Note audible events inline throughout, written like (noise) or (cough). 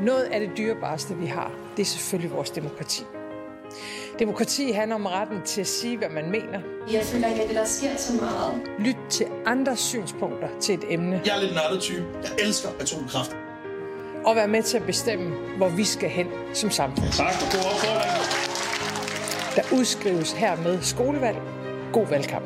Noget af det dyrebareste, vi har, det er selvfølgelig vores demokrati. Demokrati handler om retten til at sige, hvad man mener. Jeg føler ikke, at der sker så meget. Lyt til andres synspunkter til et emne. Jeg er lidt nørdet type. Jeg elsker atomkraft. Og være med til at bestemme, hvor vi skal hen som samfund. Tak for god opfordring. Der udskrives hermed skolevalg. God valgkamp.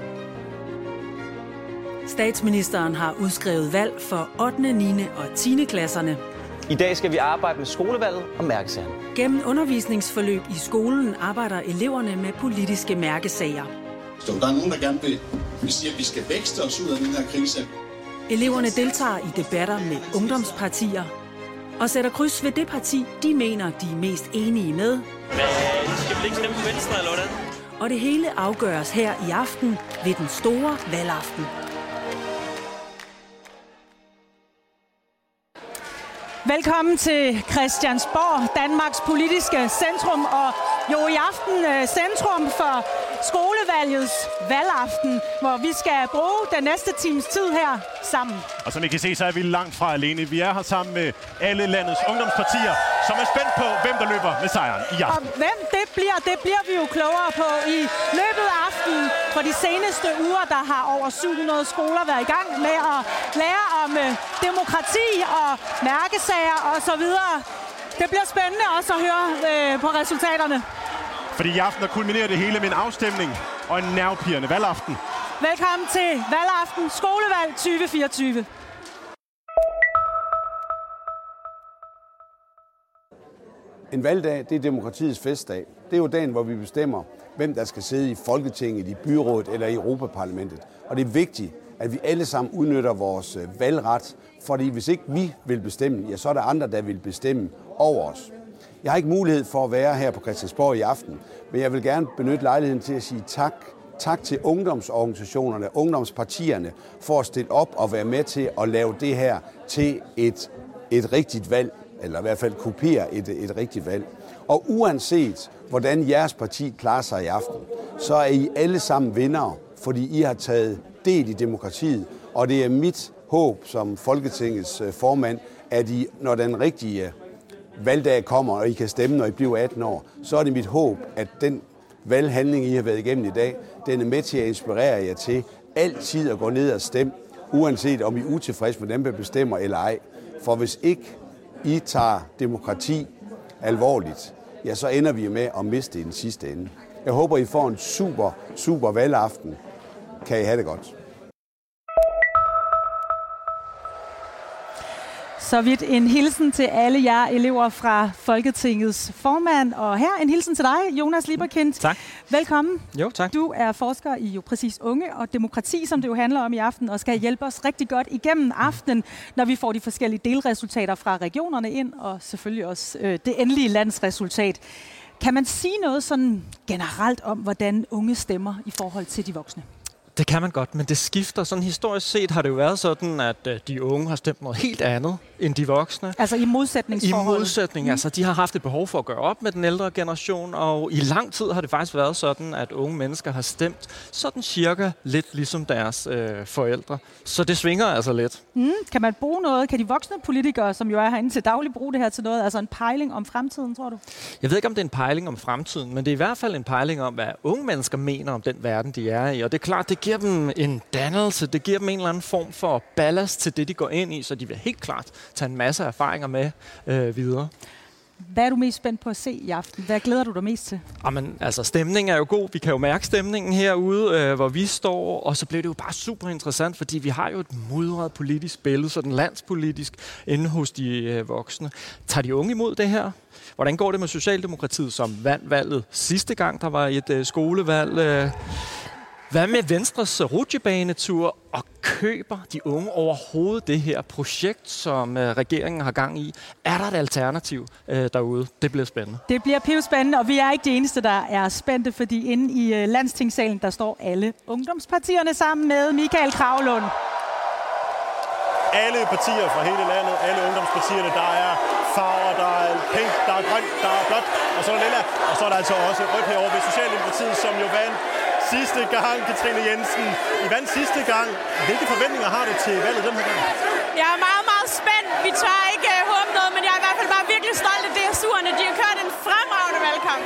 Statsministeren har udskrevet valg for 8., 9. og 10. klasserne. I dag skal vi arbejde med skolevalget og mærkesagen. Gennem undervisningsforløb i skolen arbejder eleverne med politiske mærkesager. Så der er nogen, der gerne vil, vil sige, at vi skal vækste os ud af den her krise. Eleverne deltager i debatter med ungdomspartier og sætter kryds ved det parti, de mener, de er mest enige med. Men skal vi ikke stemme på Venstre, eller hvordan? Og det hele afgøres her i aften ved den store valgaften. Velkommen til Christiansborg, Danmarks politiske centrum, og jo i aften øh, centrum for skolevalgets valgaften, hvor vi skal bruge den næste times tid her sammen. Og som I kan se, så er vi langt fra alene. Vi er her sammen med alle landets ungdomspartier, som er spændt på, hvem der løber med sejren i Og aften. hvem det bliver, det bliver vi jo klogere på i løbet af aftenen. For de seneste uger, der har over 700 skoler været i gang med at lære om øh, demokrati og mærkesager osv. Det bliver spændende også at høre øh, på resultaterne. Fordi i aften der kulminerer det hele med en afstemning og en nervepirrende valgaften. Velkommen til valgaften Skolevalg 2024. En valgdag, det er demokratiets festdag. Det er jo dagen, hvor vi bestemmer, hvem der skal sidde i Folketinget, i byrådet eller i Europaparlamentet. Og det er vigtigt, at vi alle sammen udnytter vores øh, valgret, fordi hvis ikke vi vil bestemme, ja, så er der andre, der vil bestemme over os. Jeg har ikke mulighed for at være her på Christiansborg i aften, men jeg vil gerne benytte lejligheden til at sige tak. Tak til ungdomsorganisationerne, ungdomspartierne, for at stille op og være med til at lave det her til et, et rigtigt valg, eller i hvert fald kopiere et, et rigtigt valg. Og uanset hvordan jeres parti klarer sig i aften, så er I alle sammen vindere, fordi I har taget del i demokratiet, og det er mit håb som Folketingets øh, formand, at I, når den rigtige øh, valgdag kommer, og I kan stemme, når I bliver 18 år, så er det mit håb, at den valghandling, I har været igennem i dag, den er med til at inspirere jer til altid at gå ned og stemme, uanset om I er utilfredse med dem, der bestemmer eller ej. For hvis ikke i tager demokrati alvorligt, ja, så ender vi med at miste i den sidste ende. Jeg håber, I får en super, super valgaften. Kan I have det godt. Så vidt en hilsen til alle jer elever fra Folketingets formand. Og her en hilsen til dig, Jonas Lieberkind. Tak. Velkommen. Jo, tak. Du er forsker i jo præcis unge og demokrati, som det jo handler om i aften, og skal hjælpe os rigtig godt igennem aftenen, når vi får de forskellige delresultater fra regionerne ind, og selvfølgelig også øh, det endelige landsresultat. Kan man sige noget sådan generelt om, hvordan unge stemmer i forhold til de voksne? Det kan man godt, men det skifter. Sådan historisk set har det jo været sådan, at øh, de unge har stemt noget helt andet end de voksne. Altså i I modsætningsforholdet? modsætning, mm. altså de har haft et behov for at gøre op med den ældre generation, og i lang tid har det faktisk været sådan, at unge mennesker har stemt sådan cirka lidt ligesom deres øh, forældre. Så det svinger altså lidt. Mm, kan man bruge noget? Kan de voksne politikere, som jo er herinde til daglig, bruge det her til noget? Altså en pejling om fremtiden, tror du? Jeg ved ikke, om det er en pejling om fremtiden, men det er i hvert fald en pejling om, hvad unge mennesker mener om den verden, de er i. Og det er klart, det giver dem en dannelse, det giver dem en eller anden form for ballast til det, de går ind i, så de vil helt klart tage en masse erfaringer med øh, videre. Hvad er du mest spændt på at se i aften? Hvad glæder du dig mest til? Jamen, altså stemningen er jo god. Vi kan jo mærke stemningen herude, øh, hvor vi står. Og så bliver det jo bare super interessant, fordi vi har jo et mudret politisk billede, sådan landspolitisk, inde hos de øh, voksne. Tager de unge imod det her? Hvordan går det med Socialdemokratiet, som vandt valget sidste gang, der var et øh, skolevalg? Øh, hvad med Venstres rutsjebanetur? Og køber de unge overhovedet det her projekt, som øh, regeringen har gang i? Er der et alternativ øh, derude? Det bliver spændende. Det bliver pivspændende, og vi er ikke de eneste, der er spændte, fordi inde i øh, landstingssalen, der står alle ungdomspartierne sammen med Michael Kravlund. Alle partier fra hele landet, alle ungdomspartierne, der er farver, der er pink, der er grønt, der er blåt, og så er der lilla, og så er der altså også rødt herovre ved Socialdemokratiet, som jo vandt sidste gang, Katrine Jensen. I vandt sidste gang. Hvilke forventninger har du til valget den her gang? Jeg er meget, meget spændt. Vi tør ikke uh, håbe noget, men jeg er i hvert fald bare virkelig stolt af DSU'erne. De har kørt en fremragende valgkamp.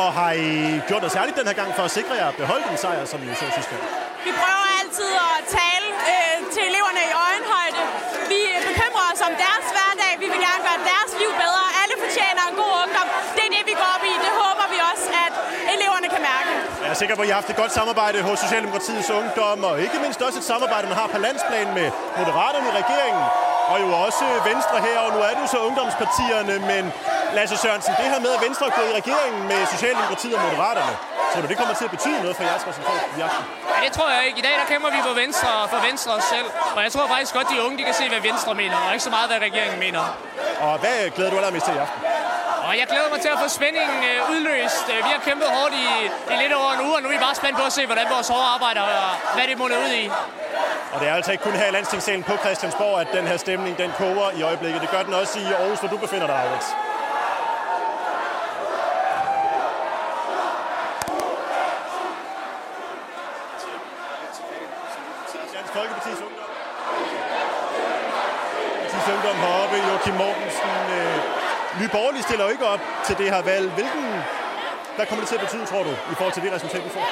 Og har I gjort noget særligt den her gang for at sikre jer at beholde den sejr, som I så sidste gang? Vi prøver altid at tale øh, til eleverne i øjenhøjde. Vi bekymrer os om deres hverdag. Vi vil gerne gøre deres liv er sikker på, at I har haft et godt samarbejde hos Socialdemokratiets Ungdom, og ikke mindst også et samarbejde, man har på landsplan med Moderaterne i regeringen, og jo også Venstre her, og nu er det jo så ungdomspartierne, men Lasse Sørensen, det her med, at Venstre er gået i regeringen med Socialdemokratiet og Moderaterne, tror du, det kommer til at betyde noget for jeres resultat i aften? Ja, det tror jeg ikke. I dag der kæmper vi på Venstre for Venstre os selv. Og jeg tror faktisk godt, de unge de kan se, hvad Venstre mener, og ikke så meget, hvad regeringen mener. Og hvad glæder du allermest til i aften? Og jeg glæder mig til at få spændingen øh, udløst. Øh, Vi har kæmpet hårdt i, i lidt over en uge, og nu er vi bare spændt på at se, hvordan vores hårde arbejde og hvad det munder ud i. Og det er altså ikke kun her i Landstingssalen på Christiansborg, at den her stemning den koger i øjeblikket. Det gør den også i Aarhus, hvor du befinder dig, Alex. Dansk Folkeparti's Ungdom. Ungdom heroppe, Joachim Mortensen. Øh, Nye Borgerlige stiller jo ikke op til det her valg. Hvilken, hvad kommer det til at betyde, tror du, i forhold til det resultat, vi får?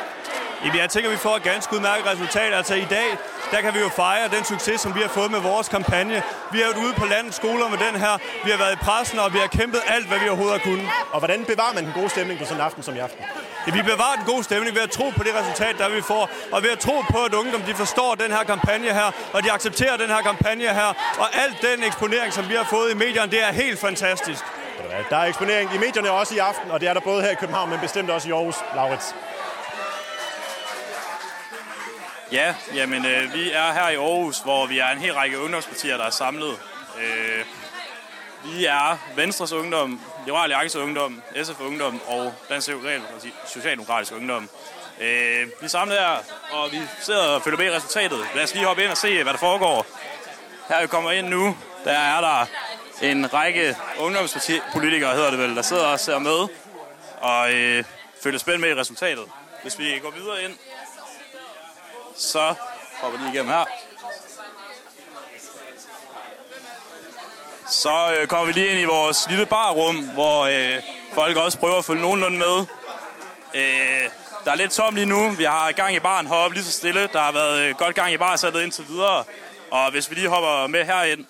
Jamen, jeg tænker, vi får et ganske udmærket resultat. Altså i dag, der kan vi jo fejre den succes, som vi har fået med vores kampagne. Vi har været ude på landets skoler med den her. Vi har været i pressen, og vi har kæmpet alt, hvad vi overhovedet har kunnet. Og hvordan bevarer man den gode stemning på sådan en aften som i aften? Ja, vi bevarer den gode stemning ved at tro på det resultat, der vi får. Og ved at tro på, at ungdom de forstår den her kampagne her, og de accepterer den her kampagne her. Og alt den eksponering, som vi har fået i medierne, det er helt fantastisk. Der er eksponering i medierne også i aften, og det er der både her i København, men bestemt også i Aarhus, Laurits. Ja, jamen øh, vi er her i Aarhus, hvor vi er en hel række ungdomspartier, der er samlet. Øh, vi er Venstres Ungdom, Liberal Alliance Ungdom, SF Ungdom og Dansk Socialdemokratisk Ungdom. Øh, vi er samlet her, og vi sidder og følger med i resultatet. Lad os lige hoppe ind og se, hvad der foregår. Her vi kommer ind nu, der er der en række ungdomspolitikere, hedder det vel, der sidder og ser med og øh, følger spændt med i resultatet. Hvis vi går videre ind, så hopper lige igennem her. Så øh, kommer vi lige ind i vores lille barrum, hvor øh, folk også prøver at følge nogenlunde med. Øh, der er lidt tom lige nu. Vi har gang i baren heroppe lige så stille. Der har været øh, godt gang i barsættet indtil videre. Og hvis vi lige hopper med herind,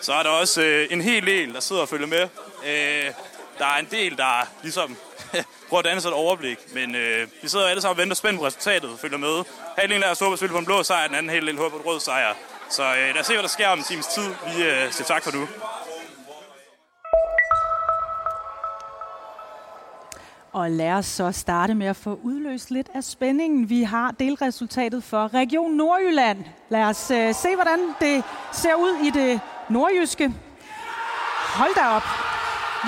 så er der også øh, en hel del, der sidder og følger med. Øh, der er en del, der ligesom (laughs) prøver at danne sig et overblik. Men øh, vi sidder alle sammen og venter spændt på resultatet og følger med. Halvdelen af os håber selvfølgelig på en blå sejr, den anden halvdel håber på en rød sejr. Så øh, lad os se, hvad der sker om en times tid. Vi øh, siger tak for nu. Og lad os så starte med at få udløst lidt af spændingen. Vi har delresultatet for Region Nordjylland. Lad os øh, se, hvordan det ser ud i det nordjyske. Hold da op.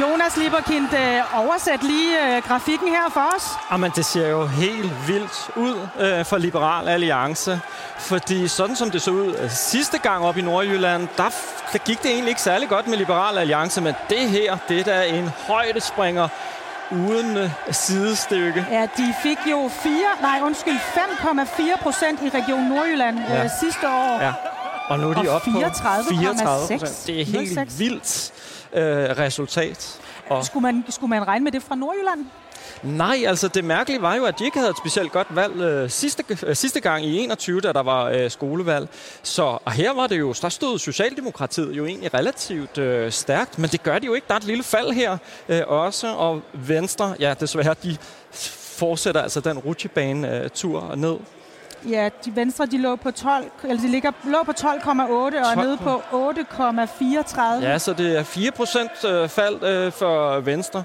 Jonas Lieberkind, uh, oversæt lige uh, grafikken her for os. Jamen, det ser jo helt vildt ud øh, for Liberal Alliance. Fordi sådan som det så ud øh, sidste gang op i Nordjylland, der, der gik det egentlig ikke særlig godt med Liberal Alliance. Men det her, det er da en højdespringer uden øh, sidestykke. Ja, de fik jo 4, nej undskyld, 5,4 procent i Region Nordjylland ja. øh, sidste år. Ja. Og nu er de oppe på 34,6. 34 procent. Det er helt 06. vildt øh, resultat. Og Skulle man, skulle man regne med det fra Nordjylland? Nej, altså det mærkelige var jo, at de ikke havde et specielt godt valg øh, sidste, øh, sidste gang i 21, da der var øh, skolevalg. Så og her var det jo, der stod Socialdemokratiet jo egentlig relativt øh, stærkt, men det gør de jo ikke. Der er et lille fald her øh, også, og Venstre, ja desværre, de fortsætter altså den rutsjebane-tur ned. Ja, de venstre de lå på 12, eller de ligger, lå på 12,8 og er 12. nede på 8,34. Ja, så det er 4 procent øh, fald øh, for Venstre.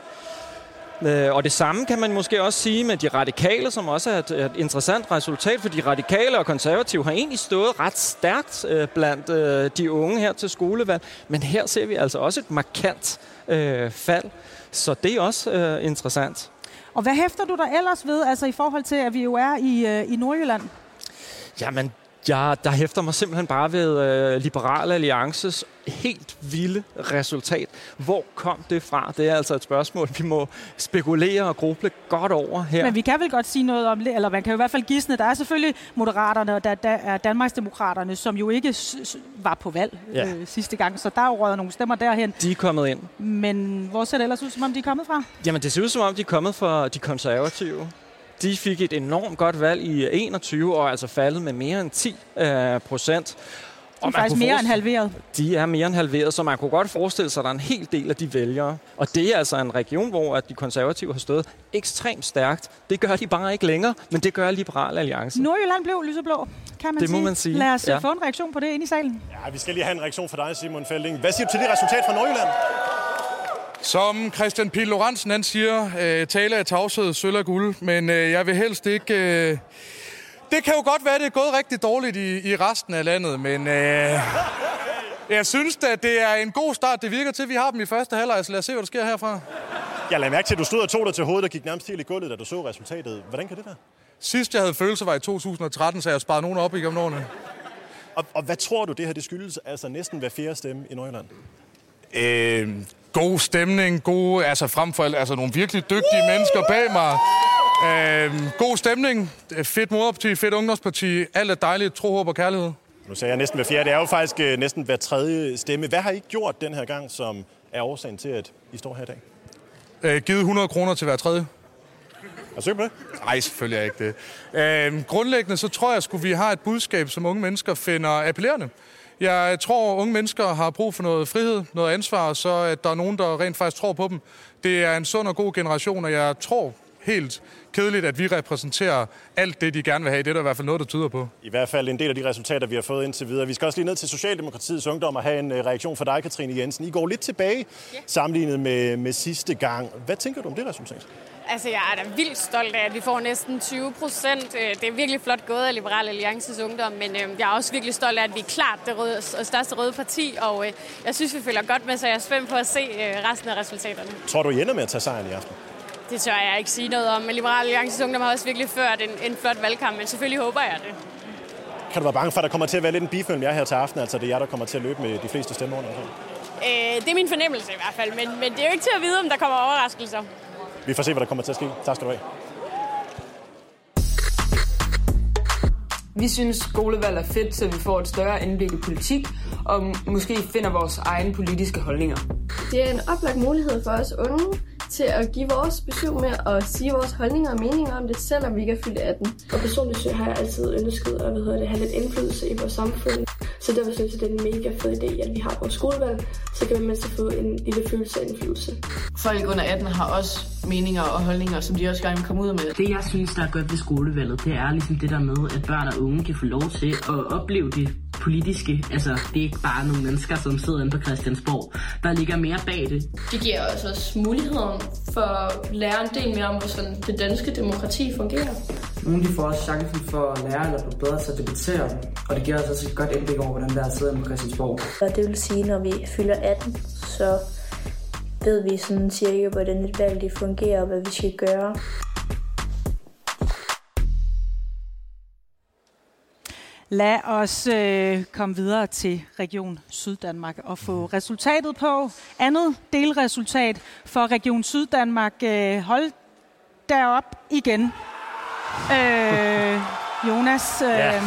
Øh, og det samme kan man måske også sige med de radikale, som også er et, et interessant resultat, for de radikale og konservative har egentlig stået ret stærkt øh, blandt øh, de unge her til skolevalg. Men her ser vi altså også et markant øh, fald, så det er også øh, interessant. Og hvad hæfter du der ellers ved, altså i forhold til, at vi jo er i, øh, i Nordjylland? Jamen, Ja, der hæfter mig simpelthen bare ved øh, Liberal Alliances helt vilde resultat. Hvor kom det fra? Det er altså et spørgsmål, vi må spekulere og gruble godt over her. Men vi kan vel godt sige noget om det, eller man kan jo i hvert fald gisne. Der er selvfølgelig Moderaterne, og der, der er Danmarksdemokraterne, som jo ikke var på valg ja. øh, sidste gang, så der er røget nogle stemmer derhen. De er kommet ind. Men hvor ser det ellers ud, som om de er kommet fra? Jamen, det ser ud som om, de er kommet fra de konservative. De fik et enormt godt valg i 21 og er altså faldet med mere end 10 øh, procent. De er faktisk mere end halveret. De er mere end halveret, så man kunne godt forestille sig, at der er en hel del af de vælgere. Og det er altså en region, hvor at de konservative har stået ekstremt stærkt. Det gør de bare ikke længere, men det gør Liberal Alliance. Nordjylland blev lyseblå, kan man det sige. må man sige. Lad os ja. få en reaktion på det ind i salen. Ja, vi skal lige have en reaktion fra dig, Simon Felding. Hvad siger du til det resultat fra Nordjylland? Som Christian Pil Lorentzen han siger, øh, tale af tavshed, sølv og guld, men øh, jeg vil helst ikke... Øh, det kan jo godt være, det er gået rigtig dårligt i, i resten af landet, men øh, jeg synes at det er en god start. Det virker til, at vi har dem i første halvleg, så lad os se, hvad der sker herfra. Jeg lader mærke til, at du stod og tog dig til hovedet og gik nærmest helt i gulvet, da du så resultatet. Hvordan kan det være? Sidst jeg havde følelser var i 2013, så jeg sparede nogen op igennem årene. Og, og hvad tror du, det her det skyldes? Altså næsten hver fjerde stemme i Nordjylland. Øh, god stemning, gode, altså frem for alt, altså nogle virkelig dygtige mennesker bag mig. Øh, god stemning, fedt moderparti, fedt ungdomsparti, alt er dejligt, tro, håb og kærlighed. Nu sagde jeg næsten hver fjerde. Det er jo faktisk øh, næsten hver tredje stemme. Hvad har I gjort den her gang, som er årsagen til, at I står her i dag? Øh, givet 100 kroner til hver tredje. Er du på det? Nej, selvfølgelig er ikke det. Øh, grundlæggende så tror jeg, at vi har et budskab, som unge mennesker finder appellerende. Jeg tror, at unge mennesker har brug for noget frihed, noget ansvar, så at der er nogen, der rent faktisk tror på dem. Det er en sund og god generation, og jeg tror helt kedeligt, at vi repræsenterer alt det, de gerne vil have. Det er der i hvert fald noget, der tyder på. I hvert fald en del af de resultater, vi har fået indtil videre. Vi skal også lige ned til Socialdemokratiets Ungdom og have en øh, reaktion fra dig, Katrine Jensen. I går lidt tilbage sammenlignet med, med sidste gang. Hvad tænker du om det resultat? Altså, jeg er da vildt stolt af, at vi får næsten 20 procent. Det er virkelig flot gået af Liberal Alliances Ungdom, men øh, jeg er også virkelig stolt af, at vi er klart det røde, største røde parti, og øh, jeg synes, vi følger godt med, så jeg er spændt på at se øh, resten af resultaterne. Tror du, I ender med at tage sejren i aften? Det tør jeg ikke sige noget om, men Liberal Alliances Ungdom har også virkelig ført en, en flot valgkamp, men selvfølgelig håber jeg det. Kan du være bange for, at der kommer til at være lidt en mellem jer her til aften? Altså, det er jer, der kommer til at løbe med de fleste stemmer under? Øh, det er min fornemmelse i hvert fald, men, men det er jo ikke til at vide, om der kommer overraskelser. Vi får se, hvad der kommer til at ske. Tak skal du have. Vi synes, skolevalg er fedt, så vi får et større indblik i politik, og måske finder vores egne politiske holdninger. Det er en oplagt mulighed for os unge til at give vores besøg med og sige vores holdninger og meninger om det, selvom vi ikke er fyldt 18. Og personligt så har jeg altid ønsket at hvad hedder det, have lidt indflydelse i vores samfund. Så derfor synes jeg, det er en mega fed idé, at vi har vores skolevalg, så kan man mindst få en lille følelse af indflydelse. Folk under 18 har også meninger og holdninger, som de også gerne vil komme ud med. Det, jeg synes, der er godt ved skolevalget, det er ligesom det der med, at børn og unge kan få lov til at opleve det politiske. Altså, det er ikke bare nogle mennesker, som sidder inde på Christiansborg. Der ligger mere bag det. Det giver os også muligheden for at lære en del mere om, hvordan det danske demokrati fungerer. Nogle de får også chancen for at lære eller blive bedre til at debattere, og det giver os også et godt indblik over, hvordan der er sidder inde på Christiansborg. Og det vil sige, når vi fylder 18, så ved vi sådan cirka, hvordan et valg det fungerer, og hvad vi skal gøre. Lad os øh, komme videre til Region Syddanmark og få resultatet på. Andet delresultat for Region Syddanmark. Øh, hold derop igen. Øh, Jonas, øh, ja.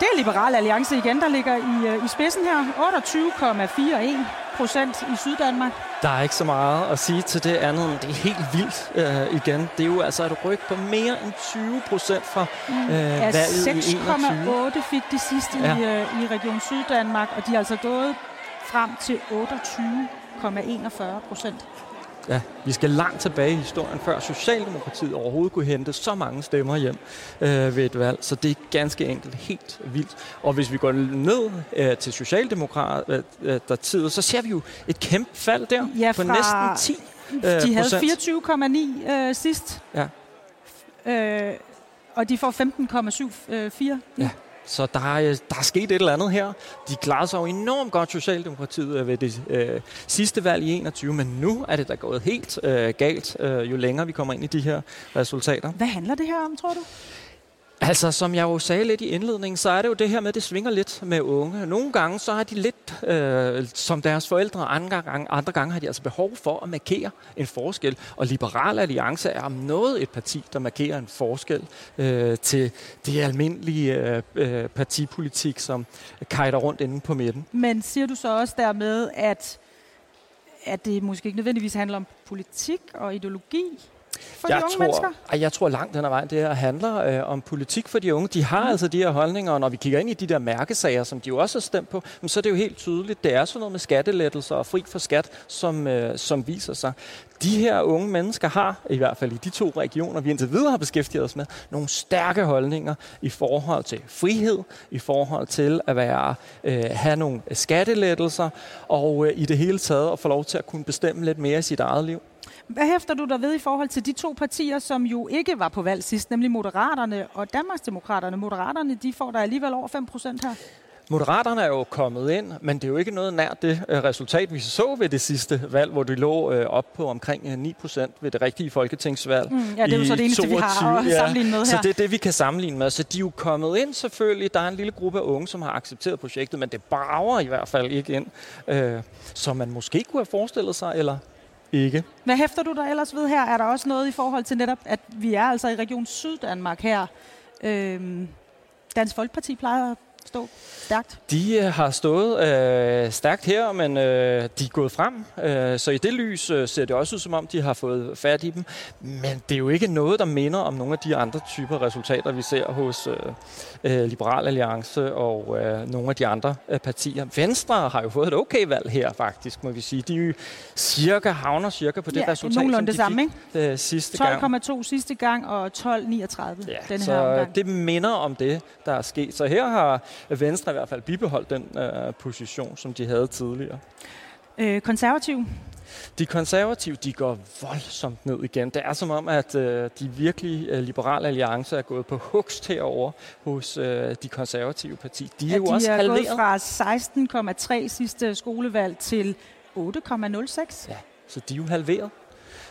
det er Liberal Alliance igen, der ligger i, øh, i spidsen her. 28,41 procent i Syddanmark. Der er ikke så meget at sige til det andet, men det er helt vildt øh, igen. Det er jo altså et ryg på mere end 20 procent fra øh, ja, valget i 21. 6,8 fik de sidste ja. i, øh, i Region Syddanmark, og de er altså gået frem til 28,41 procent. Ja, vi skal langt tilbage i historien, før Socialdemokratiet overhovedet kunne hente så mange stemmer hjem øh, ved et valg. Så det er ganske enkelt helt vildt. Og hvis vi går ned øh, til Socialdemokratiet, øh, så ser vi jo et kæmpe fald der ja, på næsten 10 øh, De havde 24,9 øh, sidst. Ja. Øh, og de får 15,74 øh, Ja. Så der er, øh, der er sket et eller andet her. De klarede sig jo enormt godt, Socialdemokratiet, øh, ved det øh, sidste valg i 21, men nu er det da gået helt øh, galt, øh, jo længere vi kommer ind i de her resultater. Hvad handler det her om, tror du? Altså, som jeg jo sagde lidt i indledningen, så er det jo det her med, at det svinger lidt med unge. Nogle gange, så har de lidt, øh, som deres forældre, andre gange, andre gange har de altså behov for at markere en forskel. Og Liberal Alliance er om noget et parti, der markerer en forskel øh, til det almindelige øh, øh, partipolitik, som kajter rundt inde på midten. Men siger du så også dermed, at, at det måske ikke nødvendigvis handler om politik og ideologi? For jeg de unge tror, mennesker? Ej, jeg tror langt den ad vejen, det her handler øh, om politik for de unge. De har mm. altså de her holdninger, og når vi kigger ind i de der mærkesager, som de jo også har stemt på, så er det jo helt tydeligt, det er sådan noget med skattelettelser og fri for skat, som, øh, som viser sig. De her unge mennesker har, i hvert fald i de to regioner, vi indtil videre har beskæftiget os med, nogle stærke holdninger i forhold til frihed, i forhold til at være, øh, have nogle skattelettelser, og øh, i det hele taget at få lov til at kunne bestemme lidt mere i sit eget liv. Hvad hæfter du der ved i forhold til de to partier, som jo ikke var på valg sidst, nemlig Moderaterne og Danmarksdemokraterne? Moderaterne, de får der alligevel over 5 procent her. Moderaterne er jo kommet ind, men det er jo ikke noget nær det øh, resultat, vi så ved det sidste valg, hvor de lå øh, op på omkring 9 procent ved det rigtige folketingsvalg. Mm, ja, det er jo så det eneste, 22, vi har at sammenligne med her. Så det er det, vi kan sammenligne med. Så de er jo kommet ind selvfølgelig. Der er en lille gruppe af unge, som har accepteret projektet, men det brager i hvert fald ikke ind, øh, som man måske kunne have forestillet sig, eller ikke. Hvad hæfter du der ellers ved her? Er der også noget i forhold til netop, at vi er altså i Region Syddanmark her? Øhm, Dansk Folkeparti plejer at stå stærkt? De øh, har stået øh, stærkt her, men øh, de er gået frem. Øh, så i det lys øh, ser det også ud, som om de har fået fat i dem. Men det er jo ikke noget, der minder om nogle af de andre typer resultater, vi ser hos øh, øh, Liberal Alliance og øh, nogle af de andre øh, partier. Venstre har jo fået et okay valg her, faktisk, må vi sige. De jo cirka, havner cirka på det ja, resultat, som de det samme, fik ikke? Øh, sidste gang. 12,2 sidste gang og 12,39 ja, den så her omgang. det minder om det, der er sket. Så her har Venstre i hvert fald bibeholdt den øh, position, som de havde tidligere. Øh, konservativ? De konservative, de går voldsomt ned igen. Det er som om, at øh, de virkelig øh, liberale alliance er gået på hugst herover hos øh, de konservative parti. De er ja, jo de også er halveret. gået fra 16,3 sidste skolevalg til 8,06. Ja, så de er jo halveret.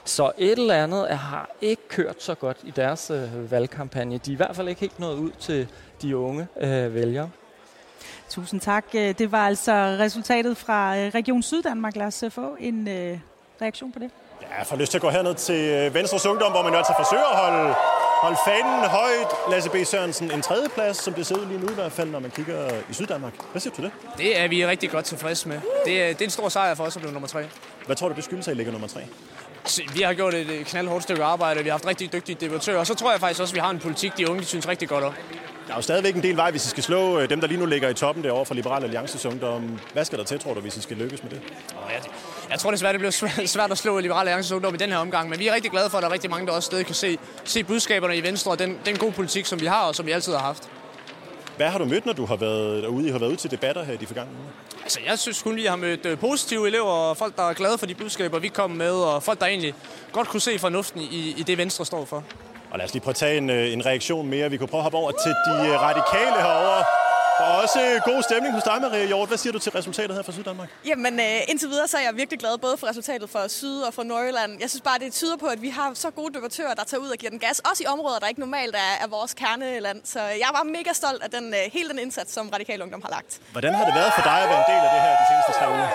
Så et eller andet har ikke kørt så godt i deres øh, valgkampagne. De er i hvert fald ikke helt nået ud til de unge øh, vælgere. Tusind tak. Øh, Det var altså resultatet fra øh, Region Syddanmark. Lad os øh, få en øh, reaktion på det. Ja, jeg får lyst til at gå herned til Venstres Ungdom, hvor man jo altså forsøger at holde, holde fanen højt. Lasse B. Sørensen, en tredjeplads, som det ser ud lige nu i hvert fald, når man kigger i Syddanmark. Hvad siger du til det? Det er vi rigtig godt tilfredse med. Det er, det er en stor sejr for os at blive nummer tre. Hvad tror du, det skyldes, at I ligger nummer tre? Vi har gjort et knaldhårdt stykke arbejde, vi har haft rigtig dygtige debattører, og så tror jeg faktisk også, at vi har en politik, de unge de synes rigtig godt om. Der er jo stadigvæk en del vej, hvis I skal slå øh, dem, der lige nu ligger i toppen derovre fra Liberal Alliances Ungdom. Hvad skal der til, tror du, hvis I skal lykkes med det? Og jeg, jeg tror desværre, det bliver (laughs) svært, at slå Liberale Alliances Ungdom i den her omgang, men vi er rigtig glade for, at der er rigtig mange, der også stadig kan se, se budskaberne i Venstre og den, den gode politik, som vi har og som vi altid har haft. Hvad har du mødt, når du har været derude? I har været ude til debatter her i de forgangne uger? Altså, jeg synes kun, vi har mødt øh, positive elever, og folk, der er glade for de budskaber, vi kommer med, og folk, der egentlig godt kunne se fornuften i, i det, Venstre står for. Og lad os lige prøve at tage en, øh, en reaktion mere. Vi kunne prøve at hoppe over til de øh, radikale herovre. Der er også øh, god stemning hos dig, Maria Hjort. Hvad siger du til resultatet her fra Syddanmark? Jamen, øh, indtil videre så er jeg virkelig glad både for resultatet for Syd og for Nordjylland. Jeg synes bare, det tyder på, at vi har så gode debattører, der tager ud og giver den gas. Også i områder, der ikke normalt er, er vores kerneland. Så jeg var mega stolt af den, øh, hele den indsats, som Radikal Ungdom har lagt. Hvordan har det været for dig at være en del af det her de seneste tre uger?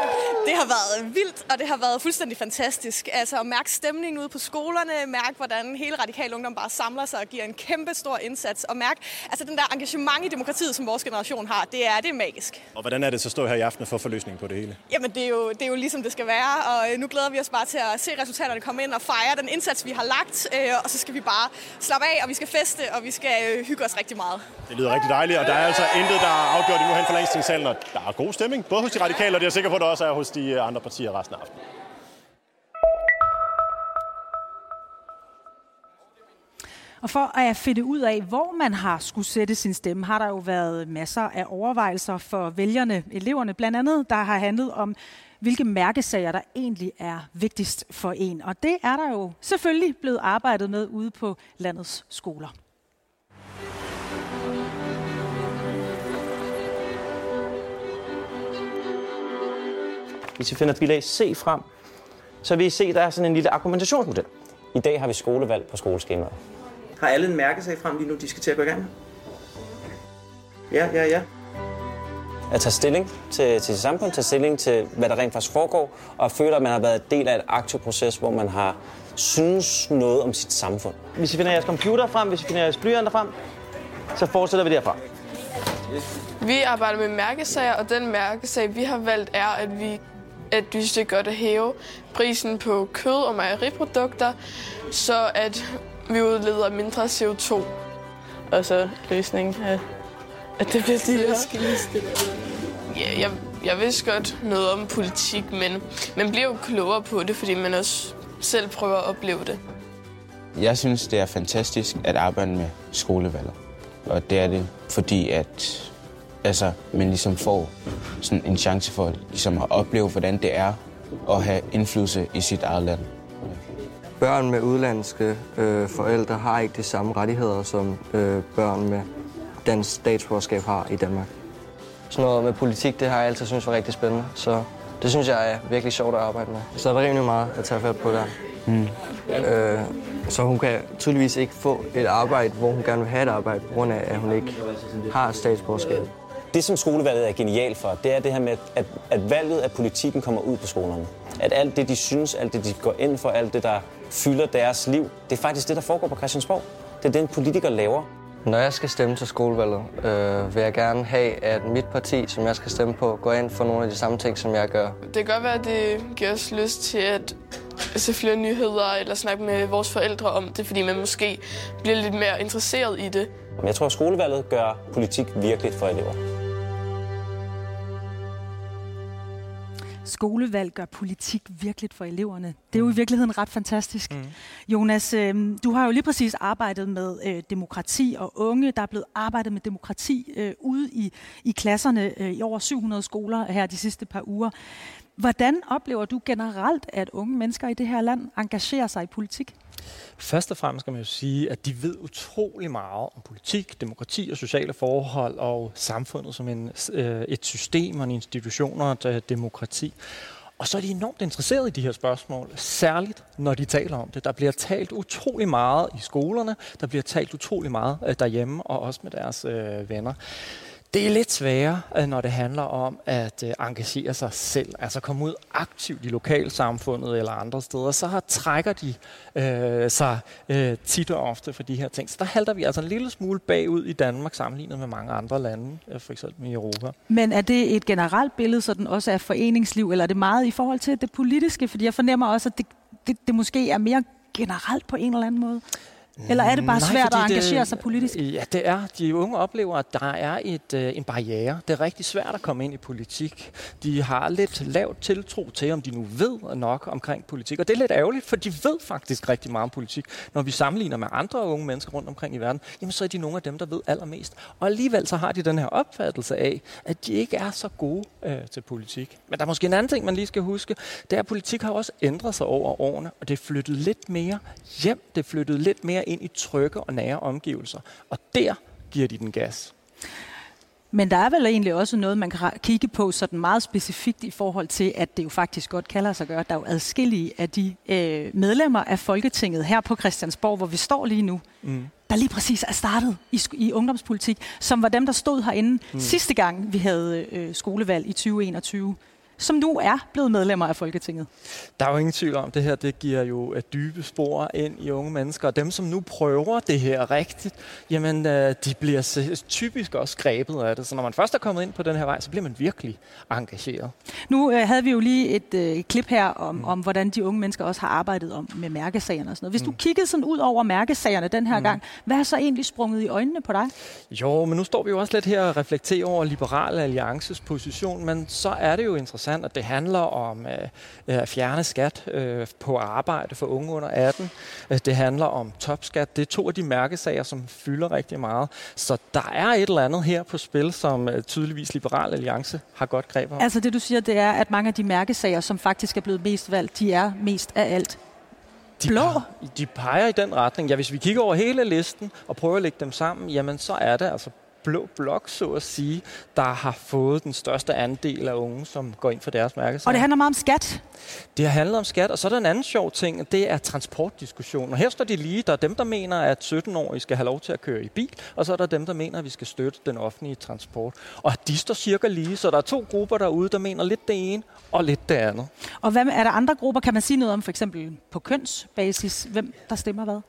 Det har været vildt, og det har været fuldstændig fantastisk. Altså at mærke stemningen ude på skolerne, mærke, hvordan hele Radikal Ungdom bare samler sig og giver en kæmpe stor indsats, og mærke altså den der engagement i demokratiet, som vores generation har, det er, det er magisk. Og hvordan er det så at stå her i aften og få forløsning på det hele? Jamen, det er, jo, det er jo ligesom det skal være, og øh, nu glæder vi os bare til at se resultaterne komme ind og fejre den indsats, vi har lagt, øh, og så skal vi bare slappe af, og vi skal feste, og vi skal øh, hygge os rigtig meget. Det lyder rigtig dejligt, og der er altså intet, der er afgjort endnu hen for Landstingssalen, og der er god stemning, både hos de radikale, og det er jeg sikker på, at der også er hos de andre partier resten af aftenen. Og for at finde ud af, hvor man har skulle sætte sin stemme, har der jo været masser af overvejelser for vælgerne, eleverne blandt andet, der har handlet om, hvilke mærkesager, der egentlig er vigtigst for en. Og det er der jo selvfølgelig blevet arbejdet med ude på landets skoler. Hvis vi finder bilag C frem, så vil I se, at der er sådan en lille argumentationsmodel. I dag har vi skolevalg på skoleskemaet. Har alle en mærkesag frem lige nu, de skal til at gå i gang med? Ja, ja, ja. At tage stilling til, til samfund, tage stilling til, hvad der rent faktisk foregår, og føle, at man har været del af et aktiv proces, hvor man har synes noget om sit samfund. Hvis I finder jeres computer frem, hvis I finder jeres blyanter frem, så fortsætter vi derfra. Vi arbejder med mærkesager, og den mærkesag, vi har valgt, er, at vi, at vi synes, det er godt at hæve prisen på kød og mejeriprodukter, så at vi udleder mindre CO2. Og så altså, løsningen af, at det bliver dyrere. Ja, jeg, jeg vidste godt noget om politik, men man bliver jo klogere på det, fordi man også selv prøver at opleve det. Jeg synes, det er fantastisk at arbejde med skolevalget. Og det er det, fordi at altså, man ligesom får sådan en chance for ligesom at opleve, hvordan det er at have indflydelse i sit eget land. Børn med udlandske øh, forældre har ikke de samme rettigheder, som øh, børn med dansk statsborgerskab har i Danmark. Sådan noget med politik, det har jeg altid synes var rigtig spændende, så det synes jeg er virkelig sjovt at arbejde med. Så er der rimelig meget at tage fat på der. Mm. Øh, så hun kan tydeligvis ikke få et arbejde, hvor hun gerne vil have et arbejde, på grund af, at hun ikke har statsborgerskab. Det, som skolevalget er genialt for, det er det her med, at, at valget af politikken kommer ud på skolerne. At alt det, de synes, alt det, de går ind for, alt det, der fylder deres liv, det er faktisk det, der foregår på Christiansborg. Det er den, politikere laver. Når jeg skal stemme til skolevalget, øh, vil jeg gerne have, at mit parti, som jeg skal stemme på, går ind for nogle af de samme ting, som jeg gør. Det kan godt være, at det giver os lyst til at se flere nyheder eller snakke med vores forældre om det, fordi man måske bliver lidt mere interesseret i det. Men jeg tror, at skolevalget gør politik virkeligt for elever. Skolevalg gør politik virkeligt for eleverne. Det er jo i virkeligheden ret fantastisk. Mm. Jonas, øh, du har jo lige præcis arbejdet med øh, demokrati og unge. Der er blevet arbejdet med demokrati øh, ude i, i klasserne øh, i over 700 skoler her de sidste par uger. Hvordan oplever du generelt, at unge mennesker i det her land engagerer sig i politik? Først og fremmest kan man jo sige, at de ved utrolig meget om politik, demokrati og sociale forhold og samfundet som en, øh, et system og en institution og et øh, demokrati. Og så er de enormt interesserede i de her spørgsmål, særligt når de taler om det. Der bliver talt utrolig meget i skolerne, der bliver talt utrolig meget øh, derhjemme og også med deres øh, venner. Det er lidt sværere, øh, når det handler om at øh, engagere sig selv, altså komme ud aktivt i lokalsamfundet eller andre steder, så har, trækker de øh, sig øh, tit og ofte for de her ting. Så der halter vi altså en lille smule bagud i Danmark sammenlignet med mange andre lande, øh, for eksempel i Europa. Men er det et generelt billede, så den også er foreningsliv, eller er det meget i forhold til det politiske? Fordi jeg fornemmer også, at det, det, det måske er mere generelt på en eller anden måde. Eller er det bare Nej, svært at engagere det, sig politisk? Ja, det er. De unge oplever, at der er et, øh, en barriere. Det er rigtig svært at komme ind i politik. De har lidt lavt tiltro til, om de nu ved nok omkring politik. Og det er lidt ærgerligt, for de ved faktisk rigtig meget om politik. Når vi sammenligner med andre unge mennesker rundt omkring i verden, jamen så er de nogle af dem, der ved allermest. Og alligevel så har de den her opfattelse af, at de ikke er så gode øh, til politik. Men der er måske en anden ting, man lige skal huske. Det er, at politik har også ændret sig over årene, og det er flyttet lidt mere hjem. Det er flyttet lidt mere ind i trygge og nære omgivelser. Og der giver de den gas. Men der er vel egentlig også noget, man kan kigge på sådan meget specifikt i forhold til, at det jo faktisk godt kalder sig gøre. Der er jo adskillige af de øh, medlemmer af Folketinget her på Christiansborg, hvor vi står lige nu, Mm. der lige præcis er startet i, i ungdomspolitik, som var dem, der stod herinde mm. sidste gang, vi havde øh, skolevalg i 2021 som nu er blevet medlemmer af Folketinget. Der er jo ingen tvivl om, det her det giver jo et dybe spor ind i unge mennesker. Og dem, som nu prøver det her rigtigt, jamen øh, de bliver typisk også grebet af det. Så når man først er kommet ind på den her vej, så bliver man virkelig engageret. Nu øh, havde vi jo lige et øh, klip her om, mm. om, hvordan de unge mennesker også har arbejdet om med mærkesagerne og sådan noget. Hvis mm. du kiggede sådan ud over mærkesagerne den her mm. gang, hvad har så egentlig sprunget i øjnene på dig? Jo, men nu står vi jo også lidt her og reflekterer over Liberal Alliances position, men så er det jo interessant, at det handler om øh, at fjerne skat øh, på arbejde for unge under 18. Øh, Det handler om topskat. Det er to af de mærkesager, som fylder rigtig meget. Så der er et eller andet her på spil, som øh, tydeligvis Liberal Alliance har godt greb om. Altså det du siger, det er, at mange af de mærkesager, som faktisk er blevet mest valgt, de er mest af alt de blå. Peger, de peger i den retning. Ja, hvis vi kigger over hele listen og prøver at lægge dem sammen, jamen så er det altså blå blok, så at sige, der har fået den største andel af unge, som går ind for deres mærkesager. Og det handler meget om skat. Det har handlet om skat, og så er der en anden sjov ting, og det er transportdiskussionen. Og her står de lige, der er dem, der mener, at 17-årige skal have lov til at køre i bil, og så er der dem, der mener, at vi skal støtte den offentlige transport. Og de står cirka lige, så der er to grupper derude, der mener lidt det ene og lidt det andet. Og hvad er der andre grupper, kan man sige noget om, for eksempel på kønsbasis, hvem der stemmer hvad?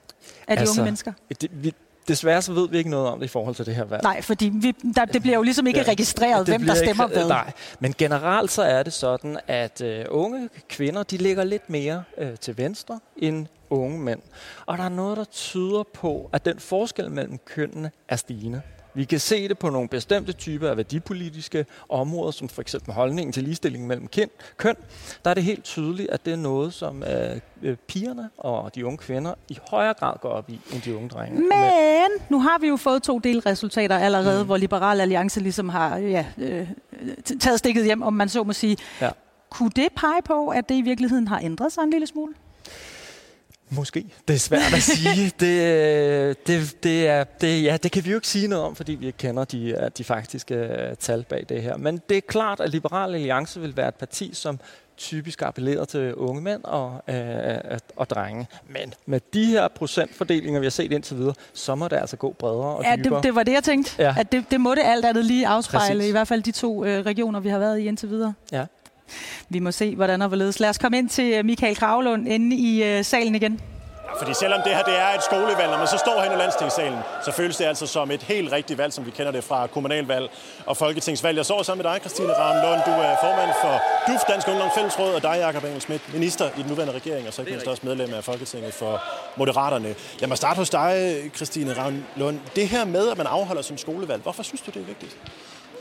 Af de unge mennesker? Det, vi, desværre så ved vi ikke noget om det i forhold til det her valg. Nej, fordi vi, der, det bliver jo ligesom ikke (laughs) ja, registreret, hvem der stemmer ikke, hvad. Nej, men generelt så er det sådan, at uh, unge kvinder, de ligger lidt mere uh, til venstre end unge mænd. Og der er noget, der tyder på, at den forskel mellem kønnene er stigende. Vi kan se det på nogle bestemte typer af værdipolitiske områder, som for eksempel holdningen til ligestilling mellem køn. Der er det helt tydeligt, at det er noget, som øh, øh, pigerne og de unge kvinder i højere grad går op i, end de unge drenge. Men nu har vi jo fået to delresultater allerede, mm. hvor Liberal Alliance ligesom har ja, øh, taget stikket hjem, om man så må sige. Ja. Kunne det pege på, at det i virkeligheden har ændret sig en lille smule? Måske. Det er svært at sige. (laughs) det, det, det, er, det, ja, det kan vi jo ikke sige noget om, fordi vi ikke kender de, de faktiske øh, tal bag det her. Men det er klart, at Liberal Alliance vil være et parti, som typisk appellerer til unge mænd og, øh, og drenge. Men med de her procentfordelinger, vi har set indtil videre, så må det altså gå bredere og ja, dybere. Det, det var det, jeg tænkte. Ja. At det, det må det alt andet lige afspejle, Præcis. i hvert fald de to øh, regioner, vi har været i indtil videre. Ja. Vi må se, hvordan og hvorledes. Lad os komme ind til øh, Michael Kravlund inde i øh, salen igen. Ja, fordi selvom det her det er et skolevalg, når man så står hen i landstingssalen, så føles det altså som et helt rigtigt valg, som vi kender det fra kommunalvalg og folketingsvalg. Jeg så sammen med dig, Christine Ramlund. Du er formand for DUF, Dansk Ungdom Fællesråd, og dig, Jakob Engel Schmidt, minister i den nuværende regering, og så ikke mindst også medlem af Folketinget for Moderaterne. Lad mig starte hos dig, Christine Ramlund. Det her med, at man afholder som skolevalg, hvorfor synes du, det er vigtigt?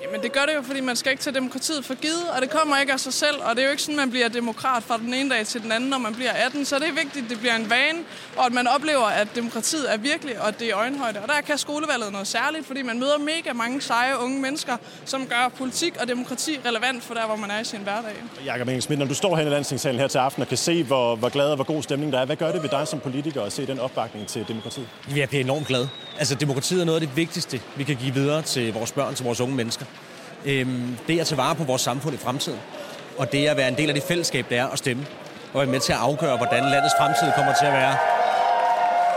Jamen det gør det jo, fordi man skal ikke tage demokratiet for givet, og det kommer ikke af sig selv, og det er jo ikke sådan, man bliver demokrat fra den ene dag til den anden, når man bliver 18, så det er vigtigt, at det bliver en vane, og at man oplever, at demokratiet er virkelig, og at det er øjenhøjde. Og der kan skolevalget noget særligt, fordi man møder mega mange seje unge mennesker, som gør politik og demokrati relevant for der, hvor man er i sin hverdag. Jakob Engelsmidt, når du står her i landstingssalen her til aften og kan se, hvor, hvor glad og hvor god stemning der er, hvad gør det ved dig som politiker at se den opbakning til demokratiet? Jeg bliver enormt glad. Altså demokratiet er noget af det vigtigste, vi kan give videre til vores børn, til vores unge mennesker. Øhm, det er at tage vare på vores samfund i fremtiden. Og det er at være en del af det fællesskab, det er at stemme. Og være med til at afgøre, hvordan landets fremtid kommer til at være.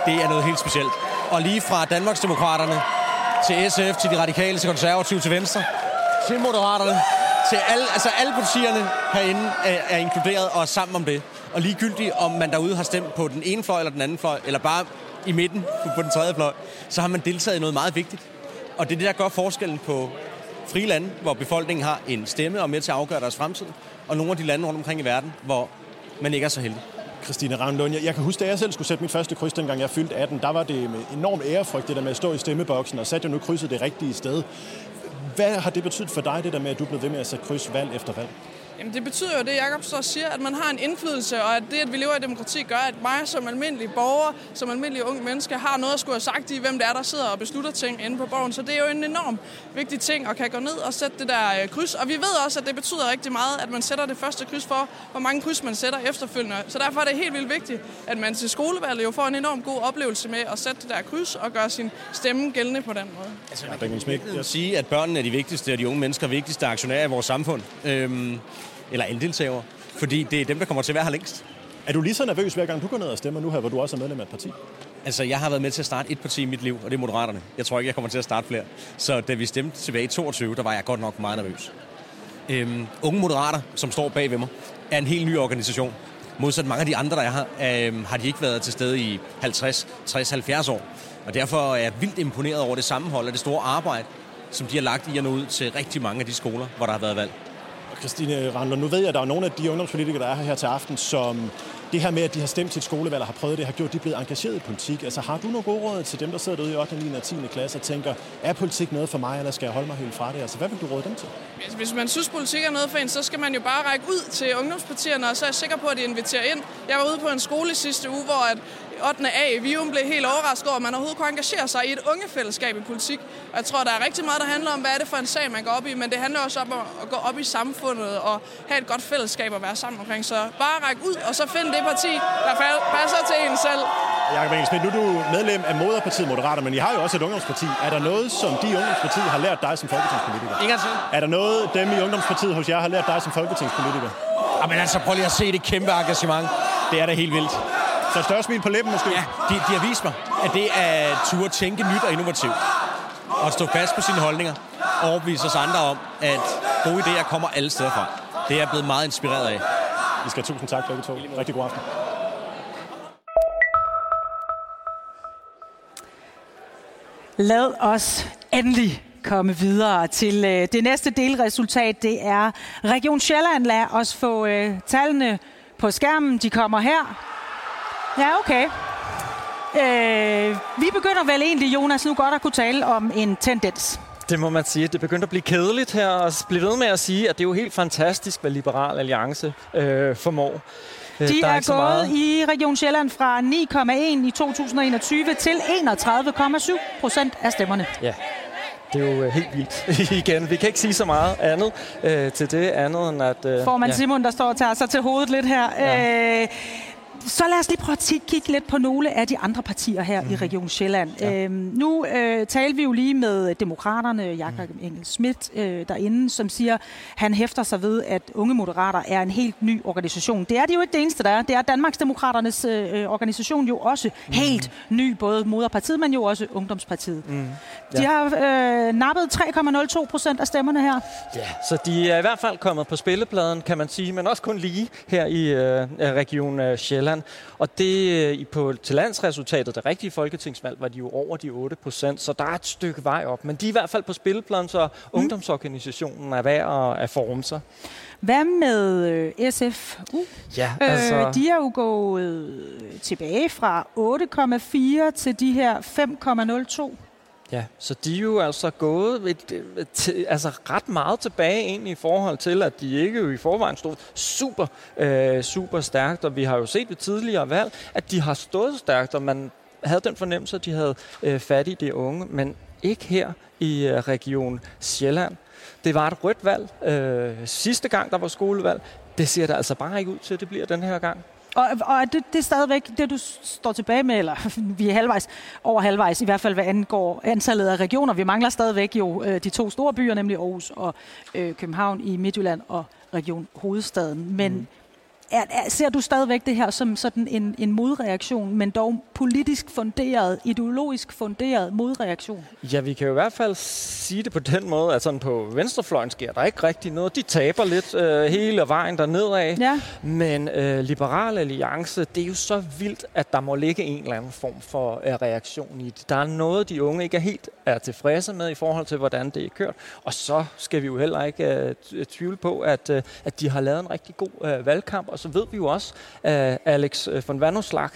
Det er noget helt specielt. Og lige fra Danmarksdemokraterne til SF, til de radikale, til konservative, til Venstre, til Moderaterne, til alle, altså alle partierne herinde er, er inkluderet og er sammen om det. Og ligegyldigt om man derude har stemt på den ene fløj eller den anden fløj, eller bare i midten på den tredje fløj, så har man deltaget i noget meget vigtigt. Og det er det, der gør forskellen på frie lande, hvor befolkningen har en stemme og med til at afgøre deres fremtid, og nogle af de lande rundt omkring i verden, hvor man ikke er så heldig. Christine Ravnlund, jeg, jeg kan huske, da jeg selv skulle sætte mit første kryds, dengang jeg fyldte 18, der var det med enorm ærefrygt, det der med at stå i stemmeboksen, og satte jeg nu krydset det rigtige sted. Hvad har det betydet for dig, det der med, at du blev ved med at sætte kryds valg efter valg? Jamen det betyder jo det, Jacob så siger, at man har en indflydelse, og at det, at vi lever i demokrati, gør, at mig som almindelig borger, som almindelig ung menneske, har noget at skulle have sagt i, hvem det er, der sidder og beslutter ting inde på borgen. Så det er jo en enorm vigtig ting at kan gå ned og sætte det der øh, kryds. Og vi ved også, at det betyder rigtig meget, at man sætter det første kryds for, hvor mange kryds man sætter efterfølgende. Så derfor er det helt vildt vigtigt, at man til skolevalget jo får en enorm god oplevelse med at sætte det der kryds og gøre sin stemme gældende på den måde. Altså, man kan sige, at børnene er de vigtigste, og de unge mennesker er vigtigste aktionærer i vores samfund. Øhm, eller andelshaver, fordi det er dem, der kommer til at være her længst. Er du lige så nervøs, hver gang du går ned og stemmer nu her, hvor du også er medlem af et parti? Altså, jeg har været med til at starte et parti i mit liv, og det er Moderaterne. Jeg tror ikke, jeg kommer til at starte flere. Så da vi stemte tilbage i 22, der var jeg godt nok meget nervøs. Øhm, unge Moderater, som står bag ved mig, er en helt ny organisation. Modsat mange af de andre, der er her, øhm, har de ikke været til stede i 50, 60, 70 år. Og derfor er jeg vildt imponeret over det sammenhold og det store arbejde, som de har lagt i at nå ud til rigtig mange af de skoler, hvor der har været valg. Christine Randler, nu ved jeg, at der er nogle af de ungdomspolitikere, der er her, her til aften, som det her med, at de har stemt til et skolevalg og har prøvet det, har gjort, at de er blevet engageret i politik. Altså har du nogle gode råd til dem, der sidder derude i 8., 9. og 10. klasse og tænker, er politik noget for mig, eller skal jeg holde mig helt fra det? Altså hvad vil du råde dem til? Altså, hvis man synes, politik er noget for en, så skal man jo bare række ud til ungdomspartierne, og så er jeg sikker på, at de inviterer ind. Jeg var ude på en skole sidste uge, hvor at 8. A i Vium blev helt overrasket over, at man overhovedet kunne engagere sig i et ungefællesskab i politik. Og jeg tror, der er rigtig meget, der handler om, hvad er det for en sag, man går op i, men det handler også om at gå op i samfundet og have et godt fællesskab at være sammen omkring. Så bare ræk ud, og så find det parti, der passer til en selv. Jakob Engel nu er du medlem af Moderpartiet Moderater, men I har jo også et ungdomsparti. Er der noget, som de i ungdomspartiet har lært dig som folketingspolitiker? Ingen. Er der noget, dem i ungdomspartiet hos jer har lært dig som folketingspolitiker? Jamen altså, prøv lige at se det kæmpe engagement. Det er da helt vildt. Så større smil på læben måske? Ja, de, de har vist mig, at det er tur at tænke nyt og innovativt. Og at stå fast på sine holdninger og overbevise os andre om, at gode idéer kommer alle steder fra. Det er jeg blevet meget inspireret af. I skal have tusind tak begge to. Rigtig god aften. Lad os endelig komme videre til øh, det næste delresultat. Det er Region Sjælland. Lad os få øh, tallene på skærmen. De kommer her. Ja, okay. Øh, vi begynder vel egentlig, Jonas, nu godt at kunne tale om en tendens. Det må man sige. Det begyndte at blive kedeligt her, og blive ved med at sige, at det er jo helt fantastisk, hvad Liberal Alliance øh, formår. Øh, De der er, så gået meget. i Region Sjælland fra 9,1 i 2021 til 31,7 procent af stemmerne. Ja, det er jo øh, helt vildt (laughs) igen. Vi kan ikke sige så meget andet øh, til det, andet end at... Øh, Formand ja. Simon, der står og tager sig til hovedet lidt her. Ja. Øh, så lad os lige prøve at kigge lidt på nogle af de andre partier her mm. i Region Sjælland. Ja. Øhm, nu øh, talte vi jo lige med demokraterne, Jakob mm. Engel Schmidt øh, derinde, som siger, han hæfter sig ved, at Unge Moderater er en helt ny organisation. Det er det jo ikke det eneste, der er. Det er Danmarksdemokraternes øh, organisation jo også mm. helt ny, både moderpartiet, men jo også Ungdomspartiet. Mm. De har øh, nappet 3,02 procent af stemmerne her. Ja, så de er i hvert fald kommet på spillepladen, kan man sige, men også kun lige her i øh, Region øh, Sjælland. Og det øh, i- på, til landsresultatet, det rigtige folketingsvalg, var de jo over de 8 procent, så der er et stykke vej op. Men de er i hvert fald på spillepladen, så mm. ungdomsorganisationen er værd at, at forme sig. Hvad med øh, SFU? Ja, altså- Øh, de er jo gået tilbage fra 8,4 til de her 5,02. Ja, så de er jo altså gået et, et, til, altså ret meget tilbage egentlig i forhold til, at de ikke jo i forvejen stod super, øh, super stærkt, og vi har jo set ved tidligere valg, at de har stået stærkt, og man havde den fornemmelse, at de havde øh, fat i de unge, men ikke her i øh, Region Sjælland. Det var et rødt valg øh, sidste gang, der var skolevalg. Det ser det altså bare ikke ud til, at det bliver den her gang. Og, og er det, det er stadigvæk det, du står tilbage med, eller (laughs) vi er halvvejs, over halvvejs, i hvert fald hvad angår antallet af regioner. Vi mangler stadigvæk jo øh, de to store byer, nemlig Aarhus og øh, København i Midtjylland og Region Hovedstaden. Men mm er, er, ser du stadigvæk det her som sådan en, en modreaktion, men dog politisk funderet, ideologisk funderet modreaktion? Ja, vi kan jo i hvert fald sige det på den måde, at sådan på venstrefløjen sker der ikke rigtig noget. De taber lidt øh, hele vejen dernedad. Ja. Men øh, Liberal Alliance, det er jo så vildt, at der må ligge en eller anden form for øh, reaktion i det. Der er noget, de unge ikke er helt er tilfredse med i forhold til, hvordan det er kørt. Og så skal vi jo heller ikke øh, tvivle på, at, øh, at de har lavet en rigtig god øh, valgkamp. Og så ved vi jo også, at Alex øh, von Vanderslag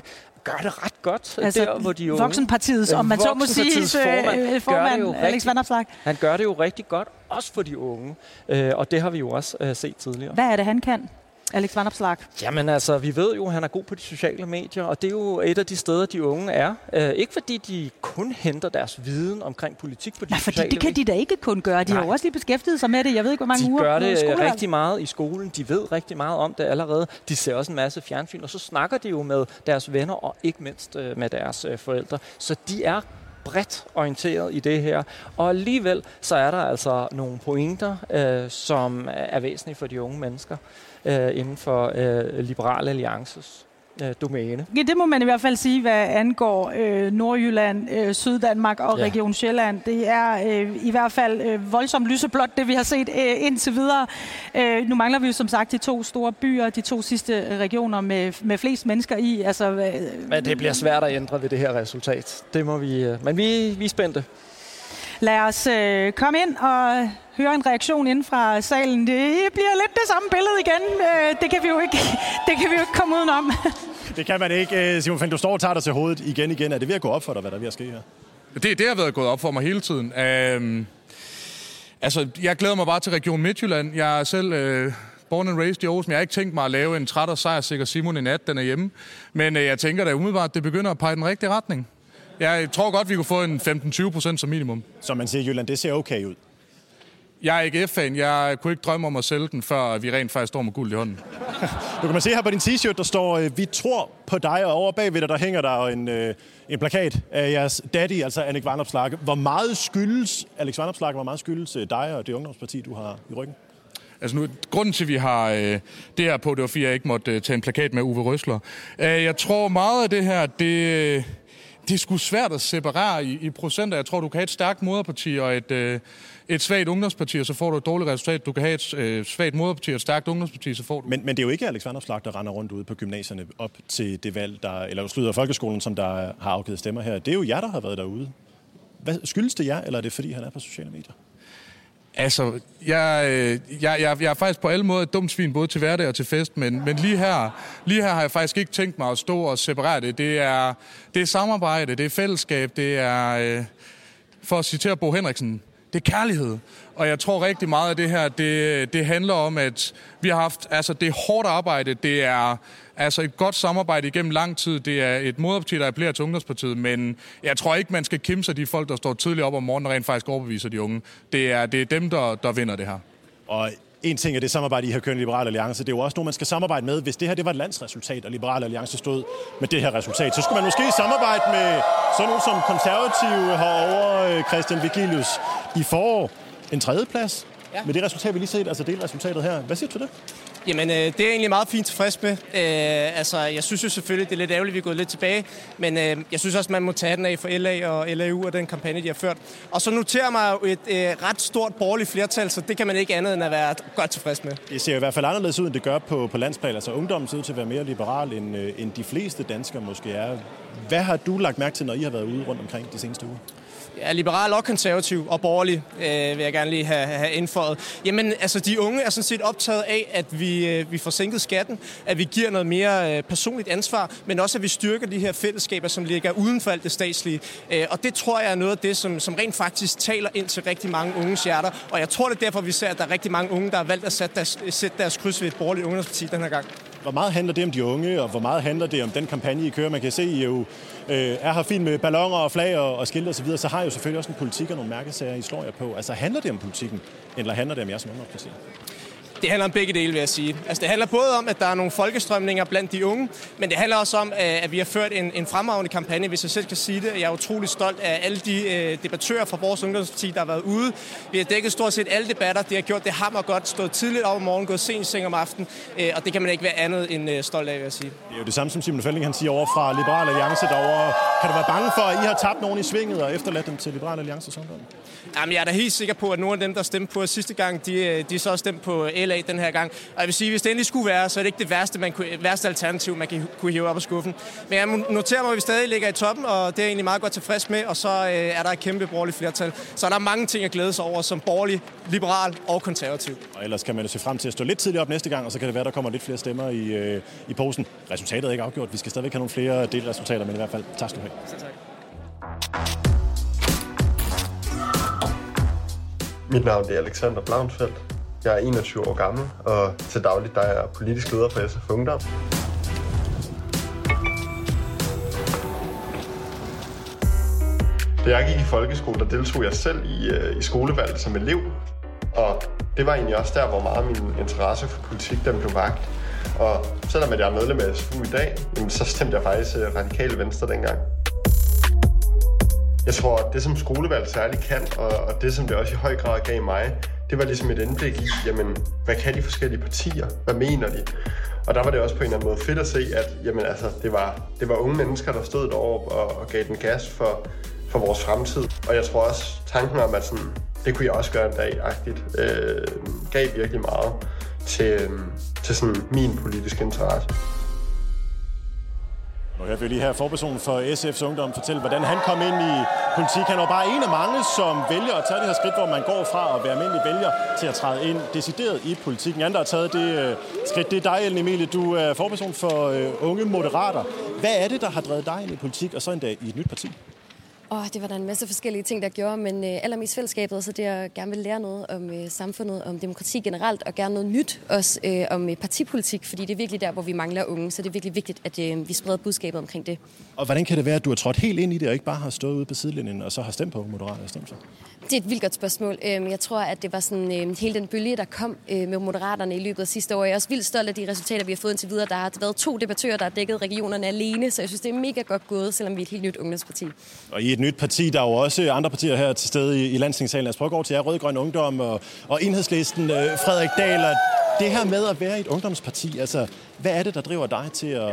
gør det ret godt Altså, der, hvor de unge... Voksenpartiets, om man så må sige, øh, formand, øh, gør formand, jo Alex rigtig- Vanderslag. Han gør det jo rigtig godt, også for de unge. Øh, og det har vi jo også øh, set tidligere. Hvad er det, han kan? Alex Vanderslag. Jamen altså, vi ved jo, at han er god på de sociale medier, og det er jo et af de steder, de unge er. Øh, ikke fordi de kun henter deres viden omkring politik på de fordi sociale det kan de da ikke kun gøre. De har jo også lige beskæftiget sig med det. Jeg ved ikke, hvor mange de uger. gør det rigtig meget i skolen. De ved rigtig meget om det allerede. De ser også en masse fjernsyn, og så snakker de jo med deres venner og ikke mindst øh, med deres øh, forældre. Så de er bredt orienteret i det her. Og alligevel så er der altså nogle pointer, øh, som er væsentlige for de unge mennesker øh, inden for øh, Liberal Alliances øh, domæne. Ja, det må man i hvert fald sige, hvad angår øh, Nordjylland, øh, Syddanmark og Ja. Region Sjælland. Det er øh, i hvert fald øh, voldsomt lyseblåt, det vi har set øh, indtil videre. Øh, nu mangler vi jo som sagt de to store byer, de to sidste regioner med, med flest mennesker i. Altså, øh, Men det bliver svært at ændre ved det her resultat. Det må vi, øh, men vi, vi er spændte. lad os øh, komme ind og høre en reaktion inden fra salen. Det bliver lidt det samme billede igen. Øh, det, kan vi jo ikke, det kan vi jo ikke komme udenom. (laughs) Det kan man ikke. Øh, Simon Finn, du står og tager dig til hovedet igen igen. Er det ved at gå op for dig, hvad der er ved at ske her? Det, det har været gået op for mig hele tiden. Øhm, altså, jeg glæder mig bare til Region Midtjylland. Jeg er selv øh, born and raised i Aarhus, men jeg har ikke tænkt mig at lave en træt og sejrsikker Simon i nat, den er hjemme. Men øh, jeg tænker da umiddelbart, at det begynder at pege den rigtige retning. Jeg tror godt, vi kunne få en 15-20 procent som minimum. Så man siger, Jylland, det ser okay ud. Jeg er ikke F-fan. Jeg kunne ikke drømme om at sælge den, før vi rent faktisk står med guld i hånden. Du kan man se her på din t-shirt, der står, øh, vi tror på dig, og over bagved dig, der hænger der en, øh, en plakat af jeres daddy, altså Annik Varnopslag. Hvor meget skyldes, Alex Varnopslag, hvor meget skyldes øh, dig og det ungdomsparti, du har i ryggen? Altså nu, grunden til, at vi har øh, det her på, det var, fordi jeg ikke måtte øh, tage en plakat med Uwe Røsler. Øh, jeg tror meget af det her, det, det er sgu svært at separere i, i procenter. Jeg tror, du kan have et stærkt moderparti og et, øh, et svagt ungdomsparti, og så får du et dårligt resultat. Du kan have et øh, svagt moderparti og et stærkt ungdomsparti, så får du... Men, men det er jo ikke Alex Vanderslag, der render rundt ude på gymnasierne op til det valg, der, eller slutter folkeskolen, som der har afgivet stemmer her. Det er jo jer, der har været derude. Hvad, skyldes det jer, eller er det fordi, han er på sociale medier? Altså, jeg, øh, jeg, jeg, jeg er faktisk på alle måder et dumt svin, både til hverdag og til fest, men, men lige, her, lige her har jeg faktisk ikke tænkt mig at stå og separere det. Det er, det er samarbejde, det er fællesskab, det er, øh, for at citere Bo Henriksen, det er kærlighed. Og jeg tror rigtig meget af det her, det, det handler om, at vi har haft, altså det er hårdt arbejde, det er altså et godt samarbejde igennem lang tid, det er et moderparti, der appellerer til ungdomspartiet, men jeg tror ikke, man skal kæmpe sig de folk, der står tidligt op om morgenen og rent faktisk overbeviser de unge. Det er, det er dem, der, der vinder det her. Og en ting er det samarbejde, I har kørt i Liberal Alliance. Det er jo også nogen, man skal samarbejde med. Hvis det her det var et landsresultat, og Liberal Alliance stod med det her resultat, så skulle man måske samarbejde med sådan nogen som konservative herovre, Christian Vigilius. I får en tredjeplads ja. med det resultat, vi lige set, altså delresultatet her. Hvad siger du til det? Jamen, øh, det er jeg egentlig meget fint tilfreds med. Øh, altså, jeg synes jo selvfølgelig, det er lidt ærgerligt, at vi er gået lidt tilbage, men øh, jeg synes også, man må tage den af for LA og LAU og den kampagne, de har ført. Og så noterer mig jo et øh, ret stort borgerligt flertal, så det kan man ikke andet end at være godt tilfreds med. Det ser i hvert fald anderledes ud, end det gør på, på landsplan. Altså, ungdommen ser ud til at være mere liberal, end, øh, end de fleste danskere måske er. Hvad har du lagt mærke til, når I har været ude rundt omkring de seneste uger? Ja, liberal og konservativ og borgerlig øh, vil jeg gerne lige have, have indføjet. Jamen, altså de unge er sådan set optaget af, at vi, øh, vi får sænket skatten, at vi giver noget mere øh, personligt ansvar, men også at vi styrker de her fællesskaber, som ligger uden for alt det statslige. Øh, og det tror jeg er noget af det, som, som rent faktisk taler ind til rigtig mange unges hjerter. Og jeg tror det er derfor, vi ser, at der er rigtig mange unge, der har valgt at sætte deres, sætte deres kryds ved et borgerligt ungdomsparti den her gang. Hvor meget handler det om de unge, og hvor meget handler det om den kampagne, I kører? Man kan se, I jo øh, er her fint med ballonger og flag og, og skilte osv., så, så har I jo selvfølgelig også en politik og nogle mærkesager, I slår jer på. Altså handler det om politikken, eller handler det om jer som ungdomsparti? Det handler om begge dele, vil jeg sige. Altså, det handler både om, at der er nogle folkestrømninger blandt de unge, men det handler også om, at vi har ført en, en fremragende kampagne, hvis jeg selv kan sige det. Jeg er utrolig stolt af alle de øh, debattører fra vores ungdomsparti, der har været ude. Vi har dækket stort set alle debatter. Det har gjort det hammer godt. Stået tidligt op om morgenen, gået sent seng om aftenen, øh, og det kan man ikke være andet end øh, stolt af, vil jeg sige. Det er jo det samme, som Simon Felding han siger over fra Liberal Alliance derovre. Kan du være bange for, at I har tabt nogen i svinget og efterladt dem til Liberal Alliance sådan Jamen, jeg er da helt sikker på, at nogle af dem, der stemte på sidste gang, de, øh, de så stemt på LA den her gang. Og jeg vil sige, hvis det endelig skulle være, så er det ikke det værste, man kunne, værste alternativ, man kan, kunne hive op af skuffen. Men jeg noterer mig, at vi stadig ligger i toppen, og det er jeg egentlig meget godt tilfreds med. Og så øh, er der et kæmpe borgerligt flertal. Så der er mange ting at glæde sig over som borgerlig, liberal og konservativ. Og ellers kan man jo se frem til at stå lidt tidligere op næste gang, og så kan det være, der kommer lidt flere stemmer i, øh, i posen. Resultatet er ikke afgjort. Vi skal stadigvæk have nogle flere delresultater, men i hvert fald tak skal du have. Selv tak. Mit navn er Alexander Blaunsfeldt. Jeg er 21 år gammel, og til dagligt der er jeg politisk leder for SF Ungdom. Da jeg gik i folkeskole, der deltog jeg selv i, øh, i skolevalget som elev. Og det var egentlig også der, hvor meget min interesse for politik den blev vagt. Og selvom jeg er medlem af SFU i dag, så stemte jeg faktisk øh, radikale venstre dengang. Jeg tror, at det som skolevalg særligt kan, og, og det som det også i høj grad gav mig, det var ligesom et indblik i, jamen, hvad kan de forskellige partier? Hvad mener de? Og der var det også på en eller anden måde fedt at se, at jamen, altså, det, var, det var unge mennesker, der stod deroppe og, og gav den gas for, for vores fremtid. Og jeg tror også, tanken om, at sådan, det kunne jeg også gøre en dag-agtigt, øh, gav virkelig meget til, øh, til sådan min politiske interesse. Nu hørte vi lige her forpersonen for SF's Ungdom fortælle, hvordan han kom ind i politik. Han var bare en af mange, som vælger at tage det her skridt, hvor man går fra at være almindelig vælger til at træde ind decideret i politikken. Andre har taget det øh, skridt. Det er dig, Ellen Emilie. Du er forperson for øh, Unge Moderater. Hvad er det, der har drevet dig ind i politik, og så endda i et nyt parti? Åh, det var der en masse forskellige ting, der gjorde, men øh, allermest fællesskabet, så det at gerne vil lære noget om øh, samfundet, om demokrati generelt, og gerne noget nyt også øh, om øh, partipolitik, fordi det er virkelig der, hvor vi mangler unge, så det er virkelig vigtigt, at øh, vi spreder budskabet omkring det. Og hvordan kan det være, at du har trådt helt ind i det, og ikke bare har stået ude på sidelinjen, og så har stemt på Moderaterne stemt for? Det er et vildt godt spørgsmål. Øhm, Jeg tror, at det var sådan øh, hele den bølge, der kom øh, med Moderaterne i løbet af sidste år. Jeg er også vildt stolt af de resultater, vi har fået indtil videre. Der har været to debattører, der har dækket regionerne alene, så jeg synes, det er mega godt gået, selvom vi er et helt nyt ungdomsparti. Og i et nyt parti, der er jo også andre partier her til stede i, i landstingssalen. Lad os prøve at gå til jer, Rød-Grøn Ungdom og, og Enhedslisten, øh, Frederik Dahl. Og det her med at være et ungdomsparti, altså, hvad er det, der driver dig til at,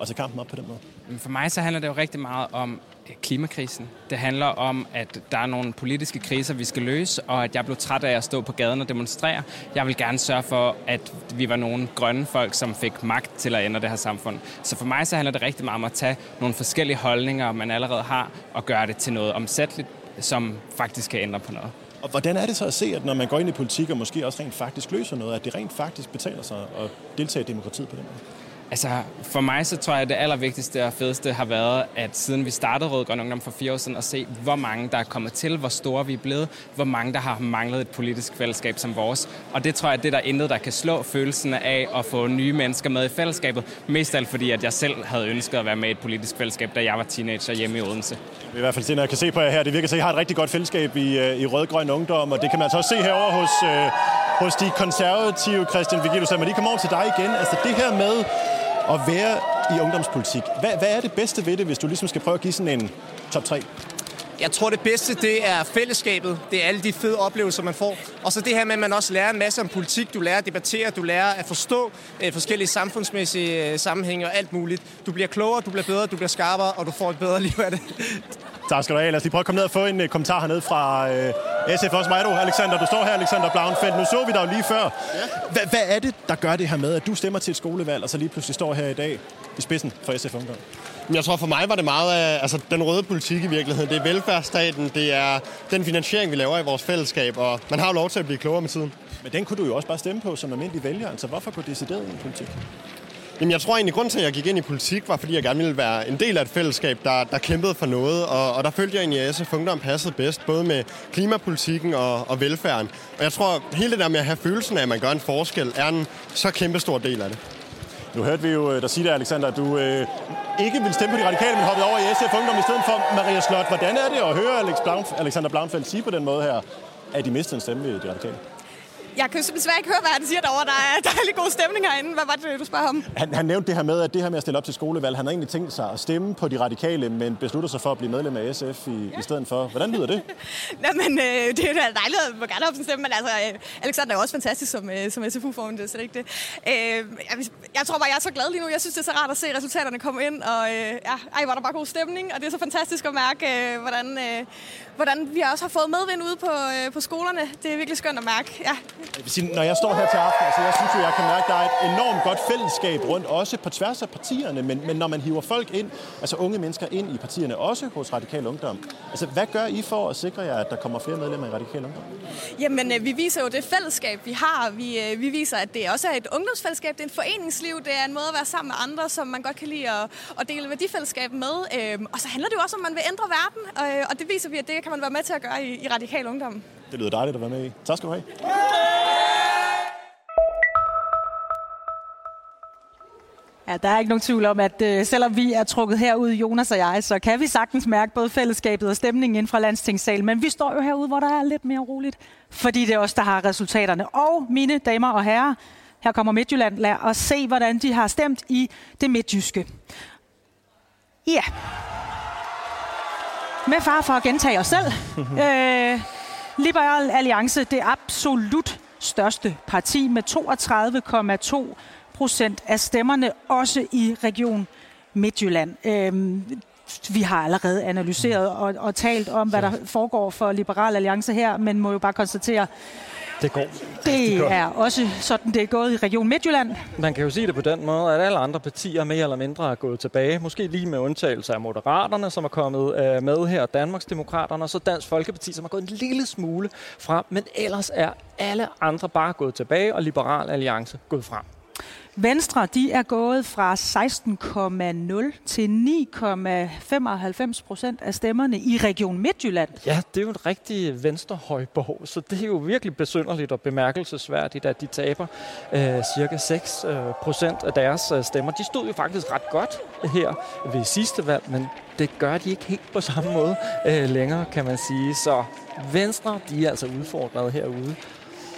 at tage kampen op på den måde? For mig så handler det jo rigtig meget om Øh, klimakrisen. Det handler om, at der er nogle politiske kriser, vi skal løse, og at jeg blev træt af at stå på gaden og demonstrere. Jeg vil gerne sørge for, at vi var nogle grønne folk, som fik magt til at ændre det her samfund. Så for mig så handler det rigtig meget om at tage nogle forskellige holdninger, man allerede har, og gøre det til noget omsætteligt, som faktisk kan ændre på noget. Og hvordan er det så at se, at når man går ind i politik og måske også rent faktisk løser noget, at det rent faktisk betaler sig at deltage i demokratiet på den måde? Altså, for mig så tror jeg, at det allervigtigste og fedeste har været, at siden vi startede Rød Grøn Ungdom for fire år siden, at se, hvor mange der er kommet til, hvor store vi er blevet, hvor mange der har manglet et politisk fællesskab som vores. Og det tror jeg, at det der er intet, der kan slå følelsen af at få nye mennesker med i fællesskabet. Mest af alt fordi, at jeg selv havde ønsket at være med i et politisk fællesskab, da jeg var teenager hjemme i Odense. I hvert fald det, når jeg kan se på jer her, det virker til, at I har et rigtig godt fællesskab i, øh, i Rød-Grøn Ungdom, og det kan man altså også se herover hos, øh, hos de konservative, Christian Vigilus. Men lige komme over til dig igen. Altså det her med at være i ungdomspolitik. Hvad, hvad er det bedste ved det, hvis du ligesom skal prøve at give sådan en top 3? Jeg tror, det bedste, det er fællesskabet. Det er alle de fede oplevelser, man får. Og så det her med, at man også lærer en masse om politik. Du lærer at debattere, du lærer at forstå øh, forskellige samfundsmæssige øh, sammenhænge og alt muligt. Du bliver klogere, du bliver bedre, du bliver skarpere, og du får et bedre (laughs) liv af det. Tak skal du have. Lad os lige prøve at komme ned og få en uh, kommentar hernede fra uh, SF. Også mig, du, Alexander. Du står her, Alexander Blauenfeldt. Nu så vi dig jo lige før. Hva, hvad er det, der gør det her med, at du stemmer til et skolevalg, og så lige pludselig står her i dag i spidsen for SF Ungdom? Men Jeg tror for mig var det meget af altså, den røde politik i virkeligheden. Det er velfærdsstaten, det er den finansiering, vi laver i vores fællesskab, og man har jo lov til at blive klogere med tiden. Men den kunne du jo også bare stemme på som almindelig vælger. Altså hvorfor gå decideret ind i politik? Jamen, jeg tror egentlig, grund til, at jeg gik ind i politik, var, fordi jeg gerne ville være en del af et fællesskab, der, der kæmpede for noget. Og, og der følte jeg egentlig, at SF Ungdom passede bedst, både med klimapolitikken og, og velfærden. Og jeg tror, hele det der med at have følelsen af, at man gør en forskel, er en så kæmpe stor del af det. Nu hørte vi jo øh, dig sige det, Alexander, at du øh, ikke vil stemme på de radikale, men hoppede over i SF Ungdom i stedet for Maria Slot. Hvordan er det at høre Alex Blaunf- Alexander Blaunfeldt sige på den måde her, at de mistede en stemme i de radikale? Jeg kan desværre ikke høre, hvad han siger derovre. Der er dejlig god stemning herinde. Hvad var det, du spørger om? Han, han nævnte det her med, at det her med at stille op til skolevalg, han har egentlig tænkt sig at stemme på de radikale, men beslutter sig for at blive medlem af SF i, ja. i stedet for. Hvordan lyder det? (laughs) Jamen, øh, det er dejligt at må gerne op stemme, men altså, øh, Alexander er også fantastisk som, øh, som SFU-formand, det er slet ikke det. Øh, jeg, jeg tror bare, jeg er så glad lige nu. Jeg synes, det er så rart at se resultaterne komme ind, og øh, ja, ej, var der bare god stemning, og det er så fantastisk at mærke, øh, hvordan, øh, hvordan vi også har fået medvind ude på, øh, på skolerne. Det er virkelig skønt at mærke, ja. Jeg vil sige, når jeg står her til aften, altså jeg synes jo, jeg kan mærke, at der er et enormt godt fællesskab rundt, også på tværs af partierne, men, men når man hiver folk ind, altså unge mennesker ind i partierne, også hos Radikal Ungdom, altså hvad gør I for at sikre jer, at der kommer flere medlemmer i Radikal Ungdom? Jamen, øh, vi viser jo det fællesskab, vi har. Vi, øh, vi viser, at det også er et ungdomsfællesskab, det er en foreningsliv, det er en måde at være sammen med andre, som man godt kan lide at, at dele værdifællesskab med. Øhm, og så handler det jo også om, at man vil ændre verden, og, og det viser vi, at det kan man være med til at gøre i, i Radikal Ungdom. Det lyder dejligt at være med i. Tak skal du have. Ja, der er ikke nogen tvivl om, at øh, selvom vi er trukket herud, Jonas og jeg, så kan vi sagtens mærke både fællesskabet og stemningen inden fra landstingssalen. Men vi står jo herude, hvor der er lidt mere roligt, fordi det er os, der har resultaterne. Og mine damer og herrer, her kommer Midtjylland. Lad os se, hvordan de har stemt i det midtjyske. Ja. Med far for at gentage os selv. (laughs) øh, Liberal Alliance, det absolut største parti med 32,2 procent af stemmerne, også i Region Midtjylland. Øhm, vi har allerede analyseret og, og talt om, hvad der foregår for Liberal Alliance her, men må jo bare konstatere, Det går. det er også sådan, det er gået i Region Midtjylland. Man kan jo sige det på den måde, at alle andre partier mere eller mindre er gået tilbage. Måske lige med undtagelse af Moderaterne, som er kommet øh, med her, Danmarksdemokraterne, og så Dansk Folkeparti, som er gået en lille smule frem. Men ellers er alle andre bare gået tilbage, og Liberal Alliance gået frem. Venstre, de er gået fra 16,0 til 9,95 procent af stemmerne i Region Midtjylland. Ja, det er jo en rigtig venstrehøjborg, så det er jo virkelig besynderligt og bemærkelsesværdigt, at de taber øh, cirka 6 øh, procent af deres øh, stemmer. De stod jo faktisk ret godt her ved sidste valg, men det gør de ikke helt på samme måde øh, længere, kan man sige. Så Venstre, de er altså udfordret herude.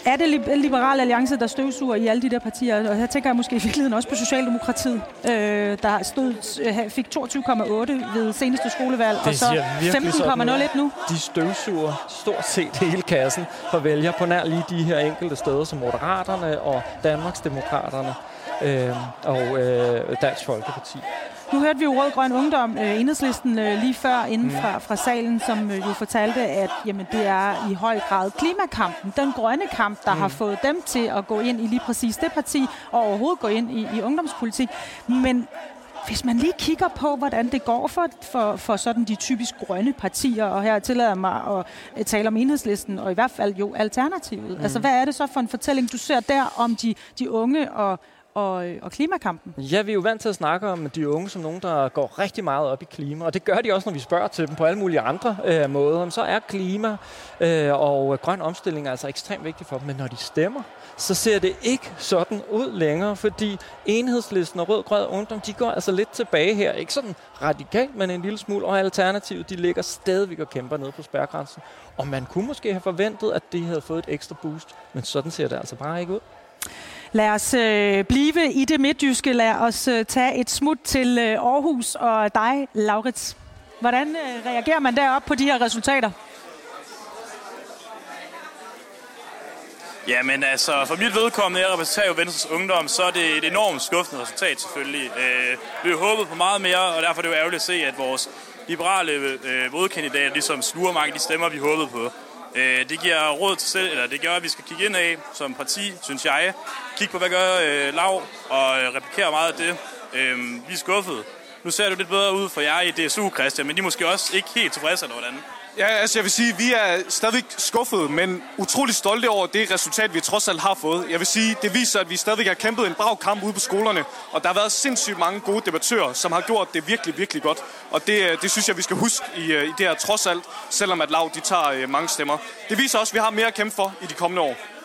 Er det Liberal Alliance, der støvsuger i alle de der partier? Og her tænker jeg måske i virkeligheden også på Socialdemokratiet, øh, der stod, øh, fik 22,8 ved seneste skolevalg, Det og så siger virkelig sådan ud. 15,01 nu. De støvsuger stort set hele kassen for vælger på nær lige de her enkelte steder som Moderaterne og Danmarksdemokraterne øh, og øh, Dansk Folkeparti. Nu hørte vi jo Rød Grøn Ungdom, øh, enhedslisten øh, lige før inden Mm. fra, fra salen, som øh, jo fortalte, at jamen, det er i høj grad klimakampen, den grønne kamp, der mm. har fået dem til at gå ind i lige præcis det parti, og overhovedet gå ind i, i ungdomspolitik. Men hvis man lige kigger på, hvordan det går for, for, for sådan de typisk grønne partier, og her tillader jeg mig at tale om enhedslisten, og i hvert fald jo alternativet. Mm. Altså, hvad er det så for en fortælling, du ser der om de, de unge og, og, øh, og klimakampen? Ja, vi er jo vant til at snakke om de unge som nogen, der går rigtig meget op i klima, og det gør de også, når vi spørger til dem på alle mulige andre øh, måder. Men så er klima øh, og øh, grøn omstilling altså ekstremt vigtigt for dem, men når de stemmer, så ser det ikke sådan ud længere, fordi enhedslisten og rød-grød ungdom, de går altså lidt tilbage her. Ikke sådan radikalt, men en lille smule, og alternativet, de ligger stadigvæk og kæmper ned på spærgrænsen. Og man kunne måske have forventet, at det havde fået et ekstra boost, men sådan ser det altså bare ikke ud. Lad os øh, blive i det midtjyske. Lad os øh, tage et smut til øh, Aarhus og dig, Laurits. Hvordan øh, reagerer man deroppe på de her resultater? Jamen altså, for mit vedkommende, jeg repræsenterer jo Venstres Ungdom, så er det et enormt skuffende resultat selvfølgelig. Øh, vi har håbet på meget mere, og derfor er det jo ærgerligt at se, at vores liberale øh, modkandidater ligesom sluger mange af de stemmer, vi håbede på. Øh, det giver råd til selv, eller det gør, at vi skal kigge ind af som parti, synes jeg. Kigge på, hvad gør øh, Lav, og øh, replikere meget af det. Øh, vi er skuffede. Nu ser det lidt bedre ud for jer i DSU, Christian, men de er måske også ikke helt tilfredse, eller hvordan? Ja, altså jeg vil sige, vi er stadigvæk skuffede, men utrolig stolte over det resultat, vi trods alt har fået. Jeg vil sige, det viser, at vi stadigvæk har kæmpet en brav kamp ude på skolerne, og der har været sindssygt mange gode debattører, som har gjort det virkelig, virkelig godt. Og det, øh, det synes jeg, vi skal huske i, øh, i det her trods alt, selvom at Lav de tager øh, mange stemmer. Det viser også, at vi har mere at kæmpe for i de kommende år.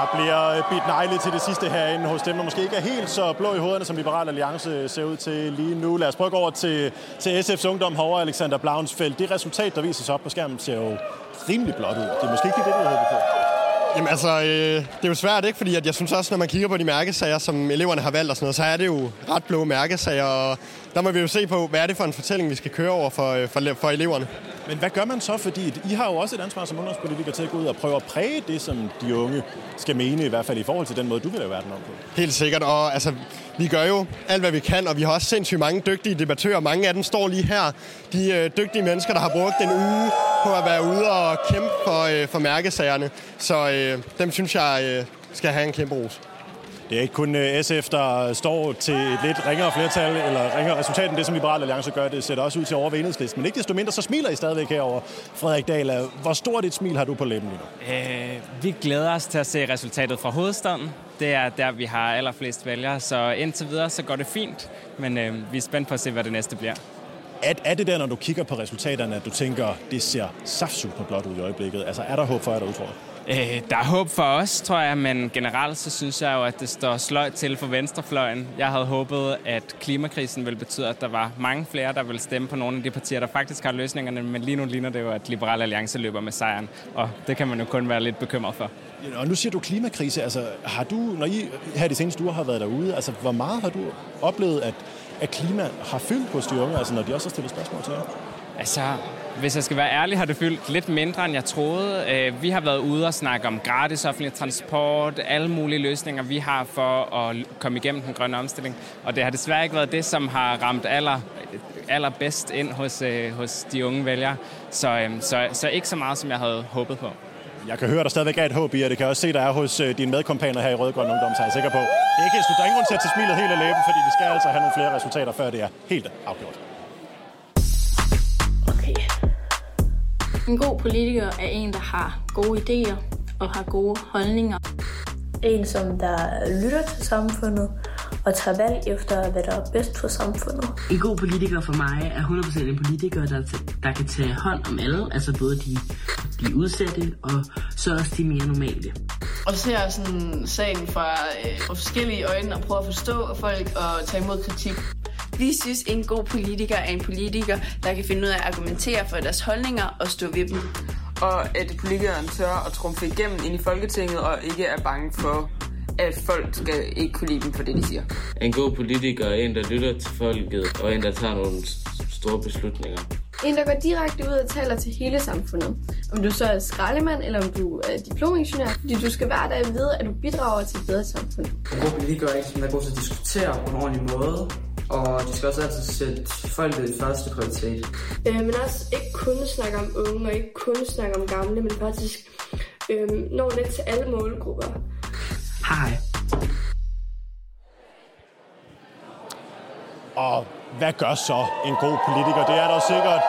Der bliver øh, bidt negle til det sidste herinde hos dem, der måske ikke er helt så blå i hovederne, som Liberal Alliance øh, ser ud til lige nu. Lad os prøve at gå over til, til SF's ungdom herovre, Alexander Blaunsfeldt. Det resultat, der viser sig op på skærmen, ser jo rimelig blot ud. Det er måske ikke det, du havde på. Jamen altså, øh, det er jo svært, ikke? Fordi at jeg synes også, når man kigger på de mærkesager, som eleverne har valgt og sådan noget, så er det jo ret blå mærkesager. Og der må vi jo se på, hvad er det for en fortælling, vi skal køre over for, øh, for, for eleverne. Men hvad gør man så? Fordi I har jo også et ansvar som ungdomspolitiker til at gå ud og prøve at præge det, som de unge skal mene, i hvert fald i forhold til den måde, du vil lave verden om på. Helt sikkert, og altså, vi gør jo alt, hvad vi kan, og vi har også sindssygt mange dygtige debattører. Mange af dem står lige her. De øh, dygtige mennesker, der har brugt en uge på at være ude og kæmpe for, øh, for mærkesagerne. Så øh, dem synes jeg øh, skal have en kæmpe ros. Det er ikke kun øh, SF, der står til et lidt ringere flertal, eller ringere resultat end det, som Liberal Alliance gør. Det ser også ud til over ved enhedslisten. Men ikke desto mindre, så smiler I stadigvæk herover Frederik Dahl. Hvor stort et smil har du på læben lige nu? Øh, vi glæder os til at se resultatet fra hovedstaden. Det er der, vi har allerflest vælgere, så indtil videre så går det fint. Men øh, vi er spændt på at se, hvad det næste bliver. Er, er det der, når du kigger på resultaterne, at du tænker, det ser saftsuper blot ud i øjeblikket? Altså, er der håb for jer derude, tror jeg? Øh, der er håb for os, tror jeg, men generelt så synes jeg jo, at det står sløjt til for venstrefløjen. Jeg havde håbet, at klimakrisen ville betyde, at der var mange flere, der ville stemme på nogle af de partier, der faktisk har løsningerne, men lige nu ligner det jo, at Liberal Alliance løber med sejren, og det kan man jo kun være lidt bekymret for. Ja, Og nu siger du klimakrise. Altså, har du, når I her de seneste uger har været derude, altså, hvor meget har du oplevet, at, at klima har fyldt hos de unge, altså, når de også har stillet spørgsmål til jer? Altså, hvis jeg skal være ærlig, har det fyldt lidt mindre, end jeg troede. Øh, vi har været ude og snakke om gratis offentlig transport, alle mulige løsninger, vi har for at komme igennem den grønne omstilling. Og det har desværre ikke været det, som har ramt aller, allerbedst ind hos, øh, hos de unge vælgere. Så, øhm, så, så ikke så meget, som jeg havde håbet på. Jeg kan høre, at der stadigvæk er et håb i, og det kan jeg også se, der er hos øh, dine medkompaner her i Rødgrøn Ungdom, så er jeg sikker på. Det er ikke helt slut. Der er ingen grund til at tage smilet helt af læben, fordi vi skal altså have nogle flere resultater, før det er helt afgjort. En god politiker er en, der har gode idéer og har gode holdninger. En, som der lytter til samfundet og tager valg efter, hvad der er bedst for samfundet. En god politiker for mig er 100% en politiker, der, der kan tage hånd om alle, altså både de, de udsatte og så også de mere normale. Og ser sådan sagen fra, øh, fra forskellige øjne og prøver at forstå folk og tage imod kritik. Vi synes, en god politiker er en politiker, der kan finde ud af at argumentere for deres holdninger og stå ved dem. Og at politikeren tør at trumfe igennem ind i Folketinget og ikke er bange for, at folk skal ikke kunne lide dem for det, de siger. En god politiker er en, der lytter til folket, og en, der tager nogle store beslutninger. En, der går direkte ud og taler til hele samfundet. Om du så er skraldemand, eller om du er diplomingeniør. Fordi du skal hver dag vide, at du bidrager til et bedre samfund. En god politiker er en, som er god til at diskutere på en ordentlig måde. Og de skal også altid sætte folket i første prioritet. Øh, men også ikke kun snakke om unge, og ikke kun snakke om gamle, men faktisk øh, nå lidt til alle målgrupper. Hej. Og hvad gør så en god politiker? Det er der sikkert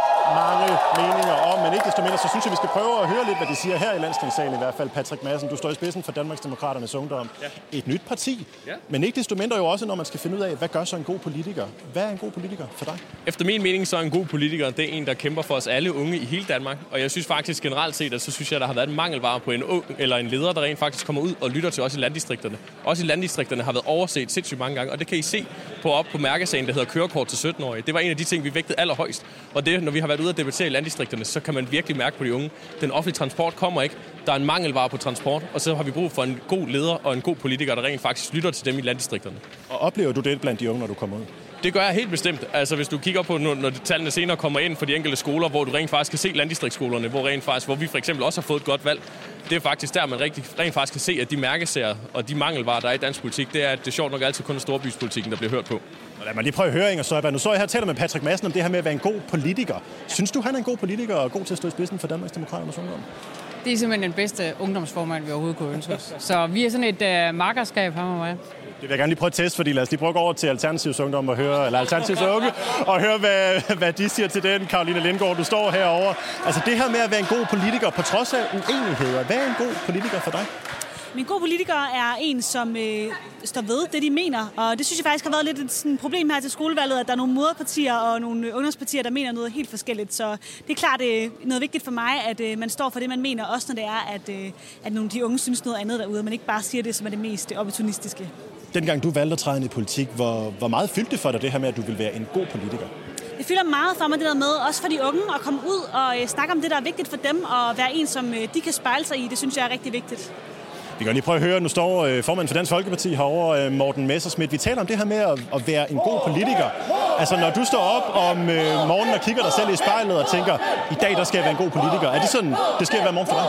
mange meninger om, men ikke desto mindre, så synes jeg, vi skal prøve at høre lidt, hvad de siger her i Landstingssagen i hvert fald. Patrick Madsen, du står i spidsen for Danmarks Demokraternes Ungdom. Ja. Et nyt parti, ja. men ikke desto mindre jo også, når man skal finde ud af, hvad gør så en god politiker? Hvad er en god politiker for dig? Efter min mening, så er en god politiker, det er en, der kæmper for os alle unge i hele Danmark. Og jeg synes faktisk generelt set, at så synes jeg, der har været en mangelvare på en ung eller en leder, der rent faktisk kommer ud og lytter til os i landdistrikterne. Også i landdistrikterne har været overset sindssygt mange gange, og det kan I se på op på mærkesagen, der hedder kørekort til 17-årige. Det var en af de ting, vi vægtede allerhøjst. Og det, når vi har været ude og debattere i landdistrikterne, så kan man virkelig mærke på de unge. Den offentlige transport kommer ikke. Der er en mangelvare på transport, og så har vi brug for en god leder og en god politiker, der rent faktisk lytter til dem i landdistrikterne. Og oplever du det blandt de unge, når du kommer ud? Det gør jeg helt bestemt. Altså hvis du kigger på, når, når tallene senere kommer ind for de enkelte skoler, hvor du rent faktisk kan se landdistriktsskolerne, hvor, rent faktisk, hvor vi for eksempel også har fået et godt valg, det er faktisk der, man rigtig, rent faktisk kan se, at de mærkesager og de mangelvarer, der er i dansk politik, det er, at det er sjovt nok altid kun storbyspolitikken, der bliver hørt på. Lad mig lige prøve at høre, Inger Støjberg. Nu så jeg her taler med Patrick Madsen om det her med at være en god politiker. Synes du, han er en god politiker og god til at stå i spidsen for Danmarks Demokraternes Ungdom? Det er simpelthen den bedste ungdomsformand, vi overhovedet kunne ønske os. Så vi er sådan et uh, makkerskab, ham og mig. Det vil jeg gerne lige prøve at teste, fordi lad os lige prøve over til Alternativs Ungdom og høre, eller Alternativs Unge, og høre, hvad, hvad de siger til den. Karoline Lindgaard, du står herovre. Altså det her med at være en god politiker på trods af uenigheder. Hvad er en god politiker for dig? Min god politiker er en, som øh, står ved det, de mener. Og det synes jeg faktisk har været lidt et sådan, problem her til skolevalget, at der er nogle moderpartier og nogle ungdomspartier, der mener noget helt forskelligt. Så det er klart det er noget vigtigt for mig, at øh, man står for det, man mener, også når det er, at, øh, at nogle af de unge synes noget andet derude, og man ikke bare siger det, som er det mest opportunistiske. Dengang du valgte at træde ind i politik, hvor, hvor meget fyldte det for dig det her med, at du vil være en god politiker? Det fylder meget for mig det der med, også for de unge, at komme ud og øh, snakke om det, der er vigtigt for dem, og være en, som øh, de kan spejle sig i. Det synes jeg er rigtig vigtigt. Vi kan lige prøve at høre, nu står øh, formanden for Dansk Folkeparti herovre, øh, Morten Messersmith. Vi taler om det her med at, at være en god politiker. Altså, når du står op om øh, morgenen og kigger dig selv i spejlet og tænker, i dag der skal jeg være en god politiker. Er det sådan, det skal være morgen for dig?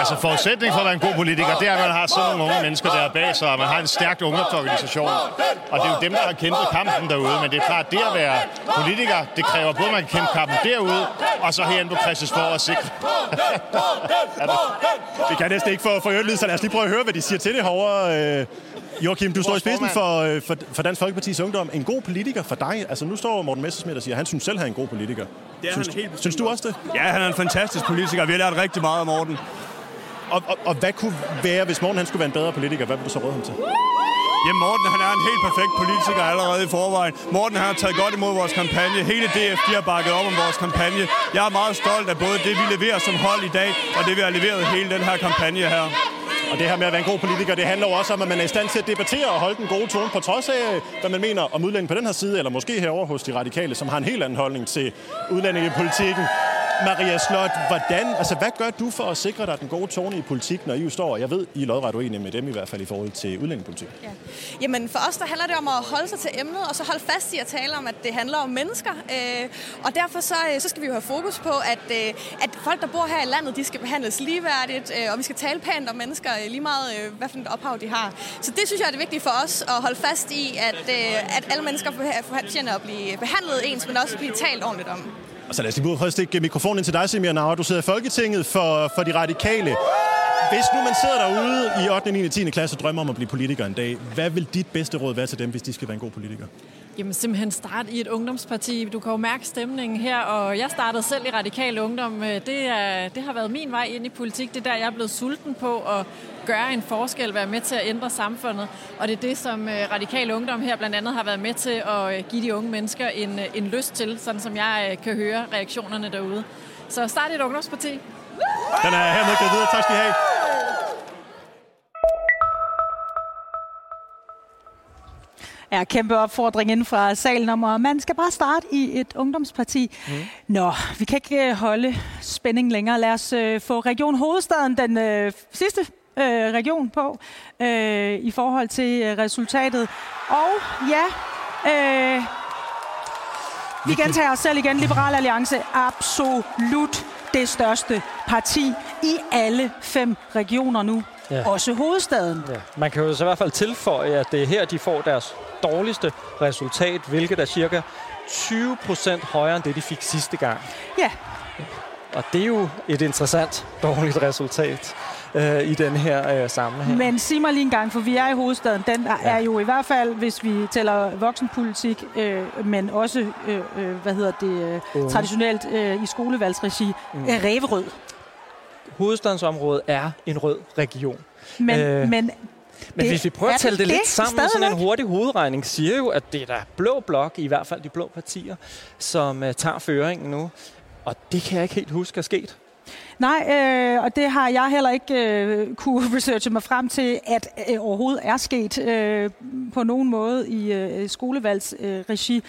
Altså, forudsætningen for at være en god politiker, det er, at man har sådan nogle unge mennesker der bag sig, og man har en stærk ungdomsorganisation. Og det er jo dem, der har kæmpet kampen derude. Men det er klart, det at være politiker, det kræver både, at man kan kæmpe kampen derude, og så herinde på Christiansborg og sikre. (laughs) Vi kan næsten ikke få, få øvrigt så lad os lige prøve at høre, hvad de siger til det herovre. Øh, Joachim, du står i spidsen for, øh, for, for Dansk Folkeparti's Ungdom. En god politiker for dig. Altså nu står Morten Messersmith og siger, at han synes selv, han er en god politiker. Det er synes, han helt synes du også det? Ja, han er en fantastisk politiker. Vi har lært rigtig meget af Morten. Og, og, og hvad kunne være, hvis Morten han skulle være en bedre politiker? Hvad ville du så råde ham til? Jamen Morten, han er en helt perfekt politiker allerede i forvejen. Morten han har taget godt imod vores kampagne. Hele DF de har bakket op om vores kampagne. Jeg er meget stolt af både det, vi leverer som hold i dag, og det, vi har leveret hele den her kampagne her. Og det her med at være en god politiker, det handler jo også om, at man er i stand til at debattere og holde den gode tone, på trods af, hvad man mener om udlændinge på den her side, eller måske herover hos de radikale, som har en helt anden holdning til udlændingepolitikken. Maria Slot, hvordan, altså, hvad gør du for at sikre dig den gode tone i politik, når I jo står, jeg ved, I er lodret uenige med dem i hvert fald i forhold til udlændingepolitik? Ja. Jamen for os, der handler det om at holde sig til emnet, og så holde fast i at tale om, at det handler om mennesker. Øh, og derfor så, øh, så skal vi jo have fokus på, at, øh, at folk, der bor her i landet, de skal behandles ligeværdigt, øh, og vi skal tale pænt om mennesker, øh, lige meget øh, hvad for et ophav de har. Så det synes jeg er det vigtige for os, at holde fast i, at, øh, at alle mennesker fortjener at blive behandlet ens, men også blive talt ordentligt om. Og så lad os lige prøve at stikke mikrofonen ind til dig, Semir Nauer. Du sidder i Folketinget for, for de radikale. Hvis nu man sidder derude i 8., 9., 10. klasse og drømmer om at blive politiker en dag, hvad vil dit bedste råd være til dem, hvis de skal være en god politiker? Jamen simpelthen start i et ungdomsparti. Du kan jo mærke stemningen her, og jeg startede selv i Radikal Ungdom. Øh, det, er, det har været min vej ind i politik. Det er der, jeg er blevet sulten på at gøre en forskel, være med til at ændre samfundet. Og det er det, som øh, Radikal Ungdom her blandt andet har været med til at øh, give de unge mennesker en, en lyst til, sådan som jeg kan høre reaktionerne derude. Så start i et ungdomsparti. Den er hermed givet videre. Tak skal I have. Ja, kæmpe opfordring inden fra salen om, at man skal bare starte i et ungdomsparti. Mm. Nå, vi kan ikke øh, holde spænding længere. Lad os øh, få Region Hovedstaden, den øh, sidste øh, region på, øh, i forhold til øh, resultatet. Og ja, øh, vi gentager os selv igen. Liberal Alliance, absolut det største parti i alle fem regioner nu. Ja. Også hovedstaden. Ja. Man kan jo så i hvert fald tilføje, at det er her, de får deres dårligste resultat, hvilket er cirka 20 procent højere end det, de fik sidste gang. Ja. Og det er jo et interessant dårligt resultat øh, i den her øh, sammenhæng. Men sig mig lige en gang, for vi er i hovedstaden. Den ja. er jo i hvert fald, hvis vi tæller voksenpolitik, øh, men også, øh, øh hvad hedder det, øh, traditionelt øh, i skolevalgsregi, mm. er ræverød. Hovedstadsområdet er en rød region. Men, øh, men men det, hvis vi prøver at tælle det, det lidt sammen med sådan en hurtig hovedregning, siger jo, at det er der blå blok, i hvert fald de blå partier, som uh, tager føringen nu. Og det kan jeg ikke helt huske er sket. Nej, øh, og det har jeg heller ikke øh, kunne (laughs) researche mig frem til, at øh, overhovedet er sket øh, på nogen måde i øh, skolevalgsregi. Øh,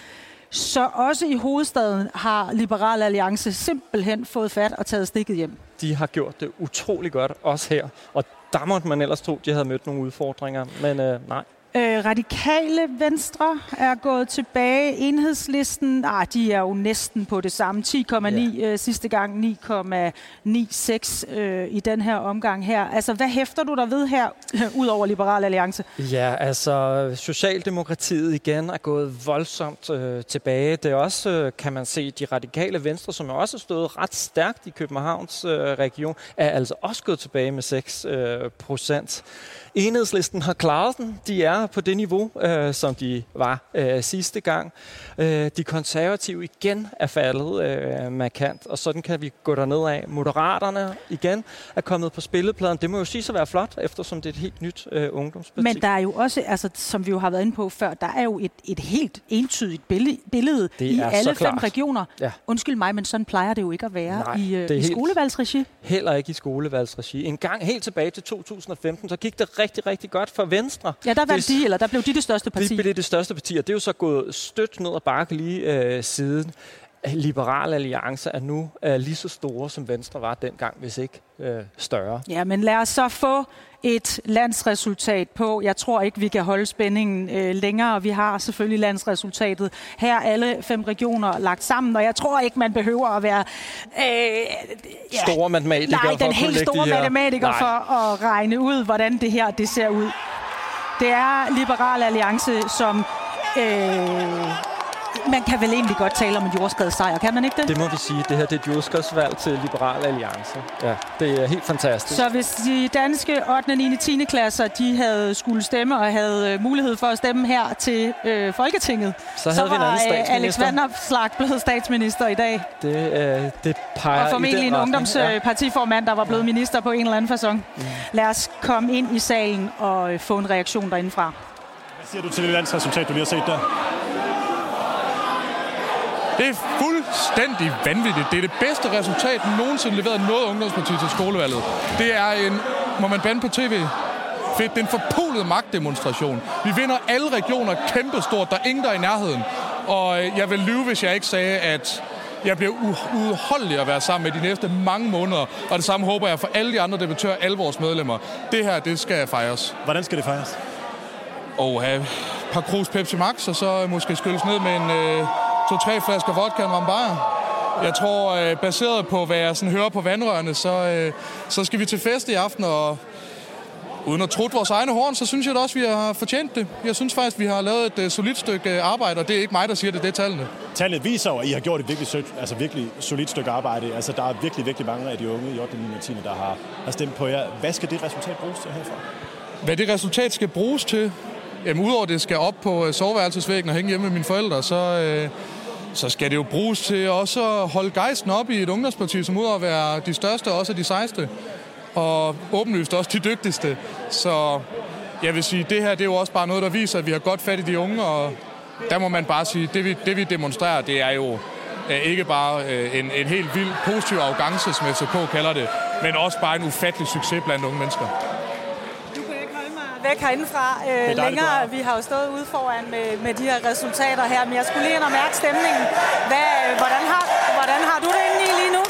så også i hovedstaden har Liberal Alliance simpelthen fået fat og taget stikket hjem. De har gjort det utrolig godt, også her. Og der måtte man ellers tro, at de havde mødt nogle udfordringer, men øh, nej. Øh, radikale Venstre er gået tilbage. Enhedslisten, ah, de er jo næsten på det samme. 10,9 ja. øh, sidste gang, 9,96 øh, i den her omgang her. Altså, hvad hæfter du der ved her, (laughs) ud over Liberal Alliance? Ja, altså, Socialdemokratiet igen er gået voldsomt øh, tilbage. Det er også, øh, kan man se, de radikale Venstre, som jo også stået ret stærkt i Københavns øh, region, er altså også gået tilbage med 6 øh, procent. Enhedslisten har klaret den. De er på det niveau, øh, som de var øh, sidste gang. Øh, de konservative igen er faldet øh, markant, og sådan kan vi gå derned af. Moderaterne igen er kommet på spillepladen. Det må jo sige sig være flot, eftersom det er et helt nyt øh, ungdomsparti. Men der er jo også, altså, som vi jo har været inde på før, der er jo et, et helt entydigt billede det i alle fem regioner. Ja. Undskyld mig, men sådan plejer det jo ikke at være Nej, i, øh, i skolevalgsregi. Heller ikke i skolevalgsregi. En gang helt tilbage til 2015, så gik det rigtig, rigtig godt for Venstre. Ja, der vandt de, eller der blev de det største parti. Det blev det største parti, og det er jo så gået stødt ned ad bakke lige øh, siden. Liberal Alliance er nu øh, lige så store, som Venstre var dengang, hvis ikke øh, større. Ja, men lad os så få et landsresultat på. Jeg tror ikke, vi kan holde spændingen øh, længere. Vi har selvfølgelig landsresultatet. Her alle fem regioner lagt sammen, og jeg tror ikke, man behøver at være... Øh, ja, store matematiker Nej, den helt store matematiker nej. for at regne ud, hvordan det her det ser ud. Det er Liberal Alliance, som... Øh, man kan vel egentlig godt tale om en jordskredssejr, kan man ikke det? Det må vi sige. Det her det er et jordskredsvalg til Liberal Alliance. Ja, det er helt fantastisk. Så hvis de danske 8., 9., 10. klasser, de havde skulle stemme og havde øh, mulighed for at stemme her til øh, Folketinget, så, havde så vi en anden var øh, Alex Vanopslagh blevet statsminister i dag. Det, øh, det peger Og formentlig en ungdomspartiformand, der var blevet minister på en eller anden façon. Mm. Lad os komme ind i salen og øh, få en reaktion derindefra. Hvad siger du til det landsresultat, du lige har set der? Det er fuldstændig vanvittigt. Det er det bedste resultat nogensinde leveret noget ungdomsparti til skolevalget. Det er en, må man bande på tv, fedt. Det er en forpulet magtdemonstration. Vi vinder alle regioner kæmpestort. Der er ingen, der er i nærheden. Og øh, jeg vil lyve, hvis jeg ikke sagde, at jeg bliver udholdelig at være sammen med de næste mange måneder. Og det samme håber jeg for alle de andre debattører, alle vores medlemmer. Det her, det skal fejres. Hvordan skal det fejres? Og have et par krus Pepsi Max, og så måske skylles ned med en... Øh, to-tre flasker vodka og en. Jeg tror, øh, baseret på, hvad jeg sådan hører på vandrørene, så, øh, så skal vi til fest i aften, og uden at trutte vores egne horn, så synes jeg da også, vi har fortjent det. Jeg synes faktisk, vi har lavet et uh, solidt stykke arbejde, og det er ikke mig, der siger det, det er tallene. Tallet viser jo, at I har gjort et virkelig, sødt, altså virkelig solidt stykke arbejde. Altså, der er virkelig, virkelig mange af de unge i 8. 9. og 10. der har, har stemt på jer. Hvad skal det resultat bruges til herfra? Hvad det resultat skal bruges til? Jamen, udover det skal op på øh, soveværelsesvæggen og hænge hjemme med mine forældre, så, øh, så skal det jo bruges til også at holde gejsten op i et ungdomsparti, som udover at være de største, også de sejste. Og åbenlyst også de dygtigste. Så jeg vil sige, det her det er jo også bare noget, der viser, at vi har godt fat i de unge, og der må man bare sige, det vi, det vi demonstrerer, det er jo øh, ikke bare øh, en, en helt vild positiv arrogance, som FCK kalder det, men også bare en ufattelig succes blandt unge mennesker væk herindefra øh, længere. Vi har jo stået ude foran med, med de her resultater her, men jeg skulle lige ind og mærke stemningen. Hvad, hvordan, har, hvordan har du det inde i lige nu?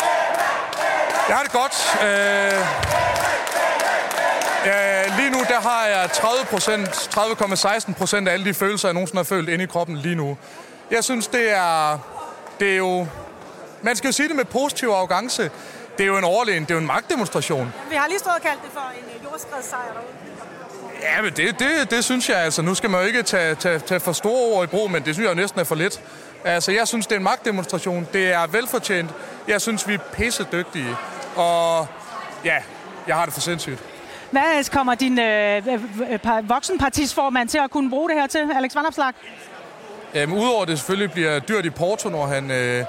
Jeg har det godt. Øh, øh, lige nu der har jeg 30 procent, 30,16 procent af alle de følelser, jeg nogensinde har følt inde i kroppen lige nu. Jeg synes, det er, det er jo... Man skal jo sige det med positiv arrogance. Det er jo en overlegen, det er jo en magtdemonstration. Vi har lige stået og kaldt det for en øh, jordskredssejr derude. Ja, men det, det, det synes jeg altså. Nu skal man jo ikke tage, tage, tage for store ord i brug, men det synes jeg næsten er for lidt. Altså, jeg synes, det er en magtdemonstration. Det er velfortjent. Jeg synes, vi er pisse dygtige. Og ja, jeg har det for sindssygt. Hvad kommer din øh, voksenpartisformand til at kunne bruge det her til, Alex Vandopslag? Øhm, Udover det selvfølgelig bliver dyrt i Porto, når han øh,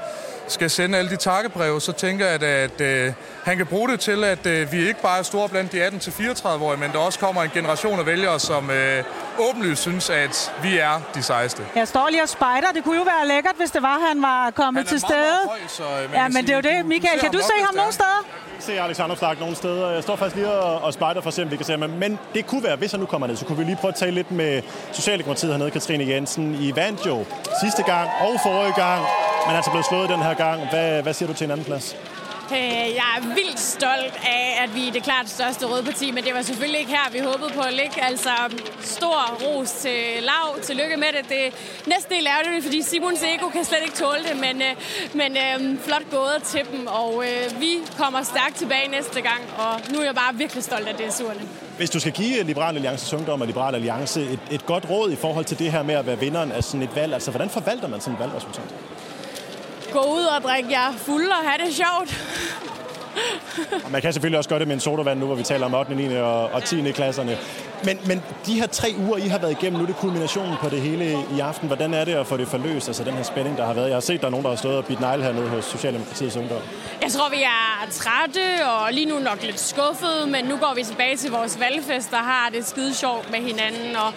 skal sende alle de takkebreve, så tænker jeg, at, at øh, han kan bruge det til, at øh, vi ikke bare er store blandt de 18-34-årige, men der også kommer en generation af vælgere, som øh, åbenlyst synes, at vi er de sejeste. Jeg står lige og spejder. Det kunne jo være lækkert, hvis det var, han var kommet han til meget, stede. Meget høj, så, øh, ja, men det er jo det. Michael, kan du se ham nogle steder? se Alexander Flag nogle steder. Jeg står faktisk lige og, og spejder for at se, om vi kan se ham. Men det kunne være, hvis han nu kommer ned, så kunne vi lige prøve at tale lidt med Socialdemokratiet hernede, Katrine Jensen. I vandt jo sidste gang og forrige gang, men altså blevet slået den her gang. Hvad, hvad siger du til en anden plads? Øh, jeg er vildt stolt af, at vi er det klart største røde parti, men det var selvfølgelig ikke her, vi håbede på at ligge. Altså, stor ros til Lav. Tillykke med det. Det næsten helt ærgerligt, fordi Simons ego kan slet ikke tåle det, men, øh, men øh, flot gået til dem, og øh, vi kommer stærkt tilbage næste gang, og nu er jeg bare virkelig stolt af det surne. Hvis du skal give Liberal Alliances Ungdom og Liberal Alliance et, et godt råd i forhold til det her med at være vinderen af sådan et valg, altså hvordan forvalter man sådan et valgresultat? Gå ud og drikke jer fuld og have det sjovt. Man kan selvfølgelig også gøre det med en sodavand nu, hvor vi taler om 8., 9. og, og 10. klasserne. Men, men de her tre uger, I har været igennem, nu er det kulminationen på det hele i aften. Hvordan er det at få det forløst, altså den her spænding, der har været? Jeg har set, der er nogen, der har stået og bidt negle hernede hos Socialdemokratiets Ungdom. Jeg tror, vi er trætte og lige nu nok lidt skuffede, men nu går vi tilbage til vores valgfest og har det skide sjovt med hinanden. Og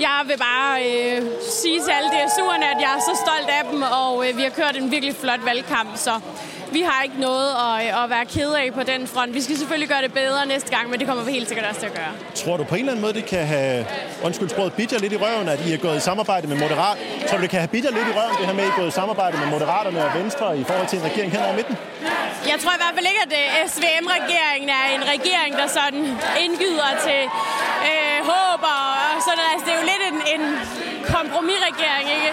jeg vil bare øh, sige til alle DSU'erne, at jeg er så stolt af dem, og øh, vi har kørt en virkelig flot valgkamp, så vi har ikke noget at, at være ked af på den front. Vi skal selvfølgelig gøre det bedre næste gang, men det kommer vi helt sikkert også til at gøre. Tror du på en eller anden måde, det kan have, undskyld sproget, bidt jer lidt i røven, at I er gået i samarbejde med Moderat? Tror du, det kan have bidt jer lidt i røven, det her med, at I er gået i samarbejde med Moderaterne og Venstre i forhold til en regering hen over midten? Jeg tror i hvert fald ikke, at øh, SVM-regeringen er en regering, der sådan indgyder til øh, håb og sådan noget. Altså, det er jo lidt en, en kompromisregering, ikke?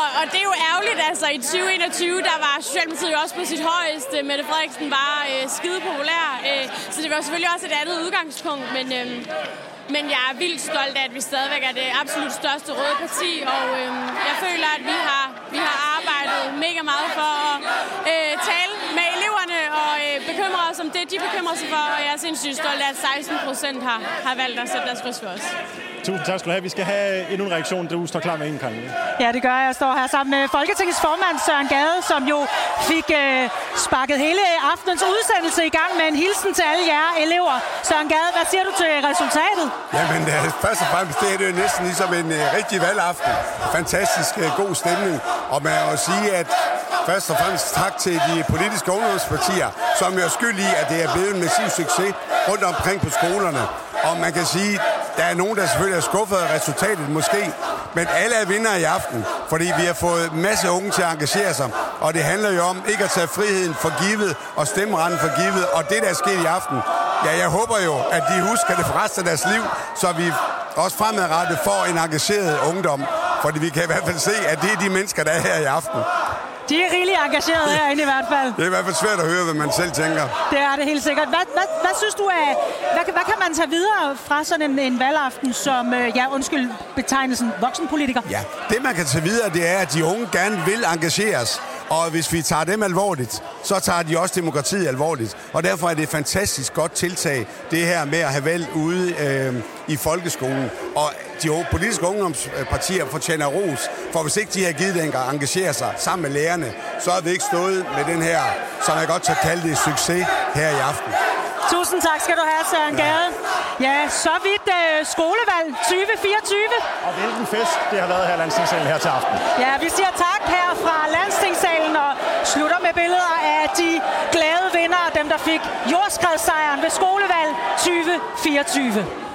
Og, og det er jo ærgerligt, altså i 2021, der var Socialdemokratiet jo også på sit højeste. Mette Frederiksen var øh, skide populær, øh, så det var selvfølgelig også et andet udgangspunkt, men... Øh, men jeg er vildt stolt af, at vi stadigvæk er det absolut største røde parti, og øh, jeg føler, at vi har, vi har arbejdet mega meget for at øh, tale med eleverne og øh, bekymre os om det, de bekymrer sig for, og jeg er sindssygt stolt af, at 16 procent har, har valgt at sætte deres kryds for os. Tusind tak skal du have. Vi skal have endnu en reaktion. Du står klar med en, Karin. Ja, det gør jeg. Jeg står her sammen med Folketingets formand Søren Gade, som jo fik øh, sparket hele aftenens udsendelse i gang med en hilsen til alle jer elever. Søren Gade, hvad siger du til resultatet? Jamen, øh, først og fremmest, det er det jo næsten ligesom en øh, rigtig valgaften. Fantastisk øh, god stemning. Og man må sige, at først og fremmest tak til de politiske ungdomspartier, som er skyld i, at det er blevet en massiv succes rundt omkring på skolerne. Og man kan sige, der er nogen, der selvfølgelig er skuffet af resultatet, måske. Men alle er vinder i aften, fordi vi har fået masse unge til at engagere sig. Og det handler jo om ikke at tage friheden for givet og stemmeretten for givet. Og det, der er sket i aften, ja, jeg håber jo, at de husker det for resten af deres liv, så vi også fremadrettet får en engageret ungdom. Fordi vi kan i hvert fald se, at det er de mennesker, der er her i aften. De er rigeligt engageret herinde i hvert fald. Det er i hvert fald svært at høre, hvad man selv tænker. Det er det helt sikkert. Hvad, hvad, hvad synes du er, hvad, hvad kan man tage videre fra sådan en, en valgaften som, øh, ja undskyld betegnelsen, voksenpolitiker? Ja, det man kan tage videre, det er, at de unge gerne vil engageres. Og hvis vi tager dem alvorligt, så tager de også demokratiet alvorligt. Og derfor er det et fantastisk godt tiltag, det her med at have valg ude øh, i folkeskolen. Og de politiske ungdomspartier fortjener ros, for hvis ikke de har givet det at engagere sig sammen med lærerne, så har vi ikke stået med den her, som jeg godt kan kalde det, succes her i aften. Tusind tak skal du have, Søren Gade. Ja, så vidt uh, skolevalg 2024. Og hvilken fest det har været her i Landstingssalen her til aften. Ja, vi siger tak her fra Landstingssalen og slutter med billeder af de glade vinder, dem der fik jordskredssejren ved skolevalg 2024.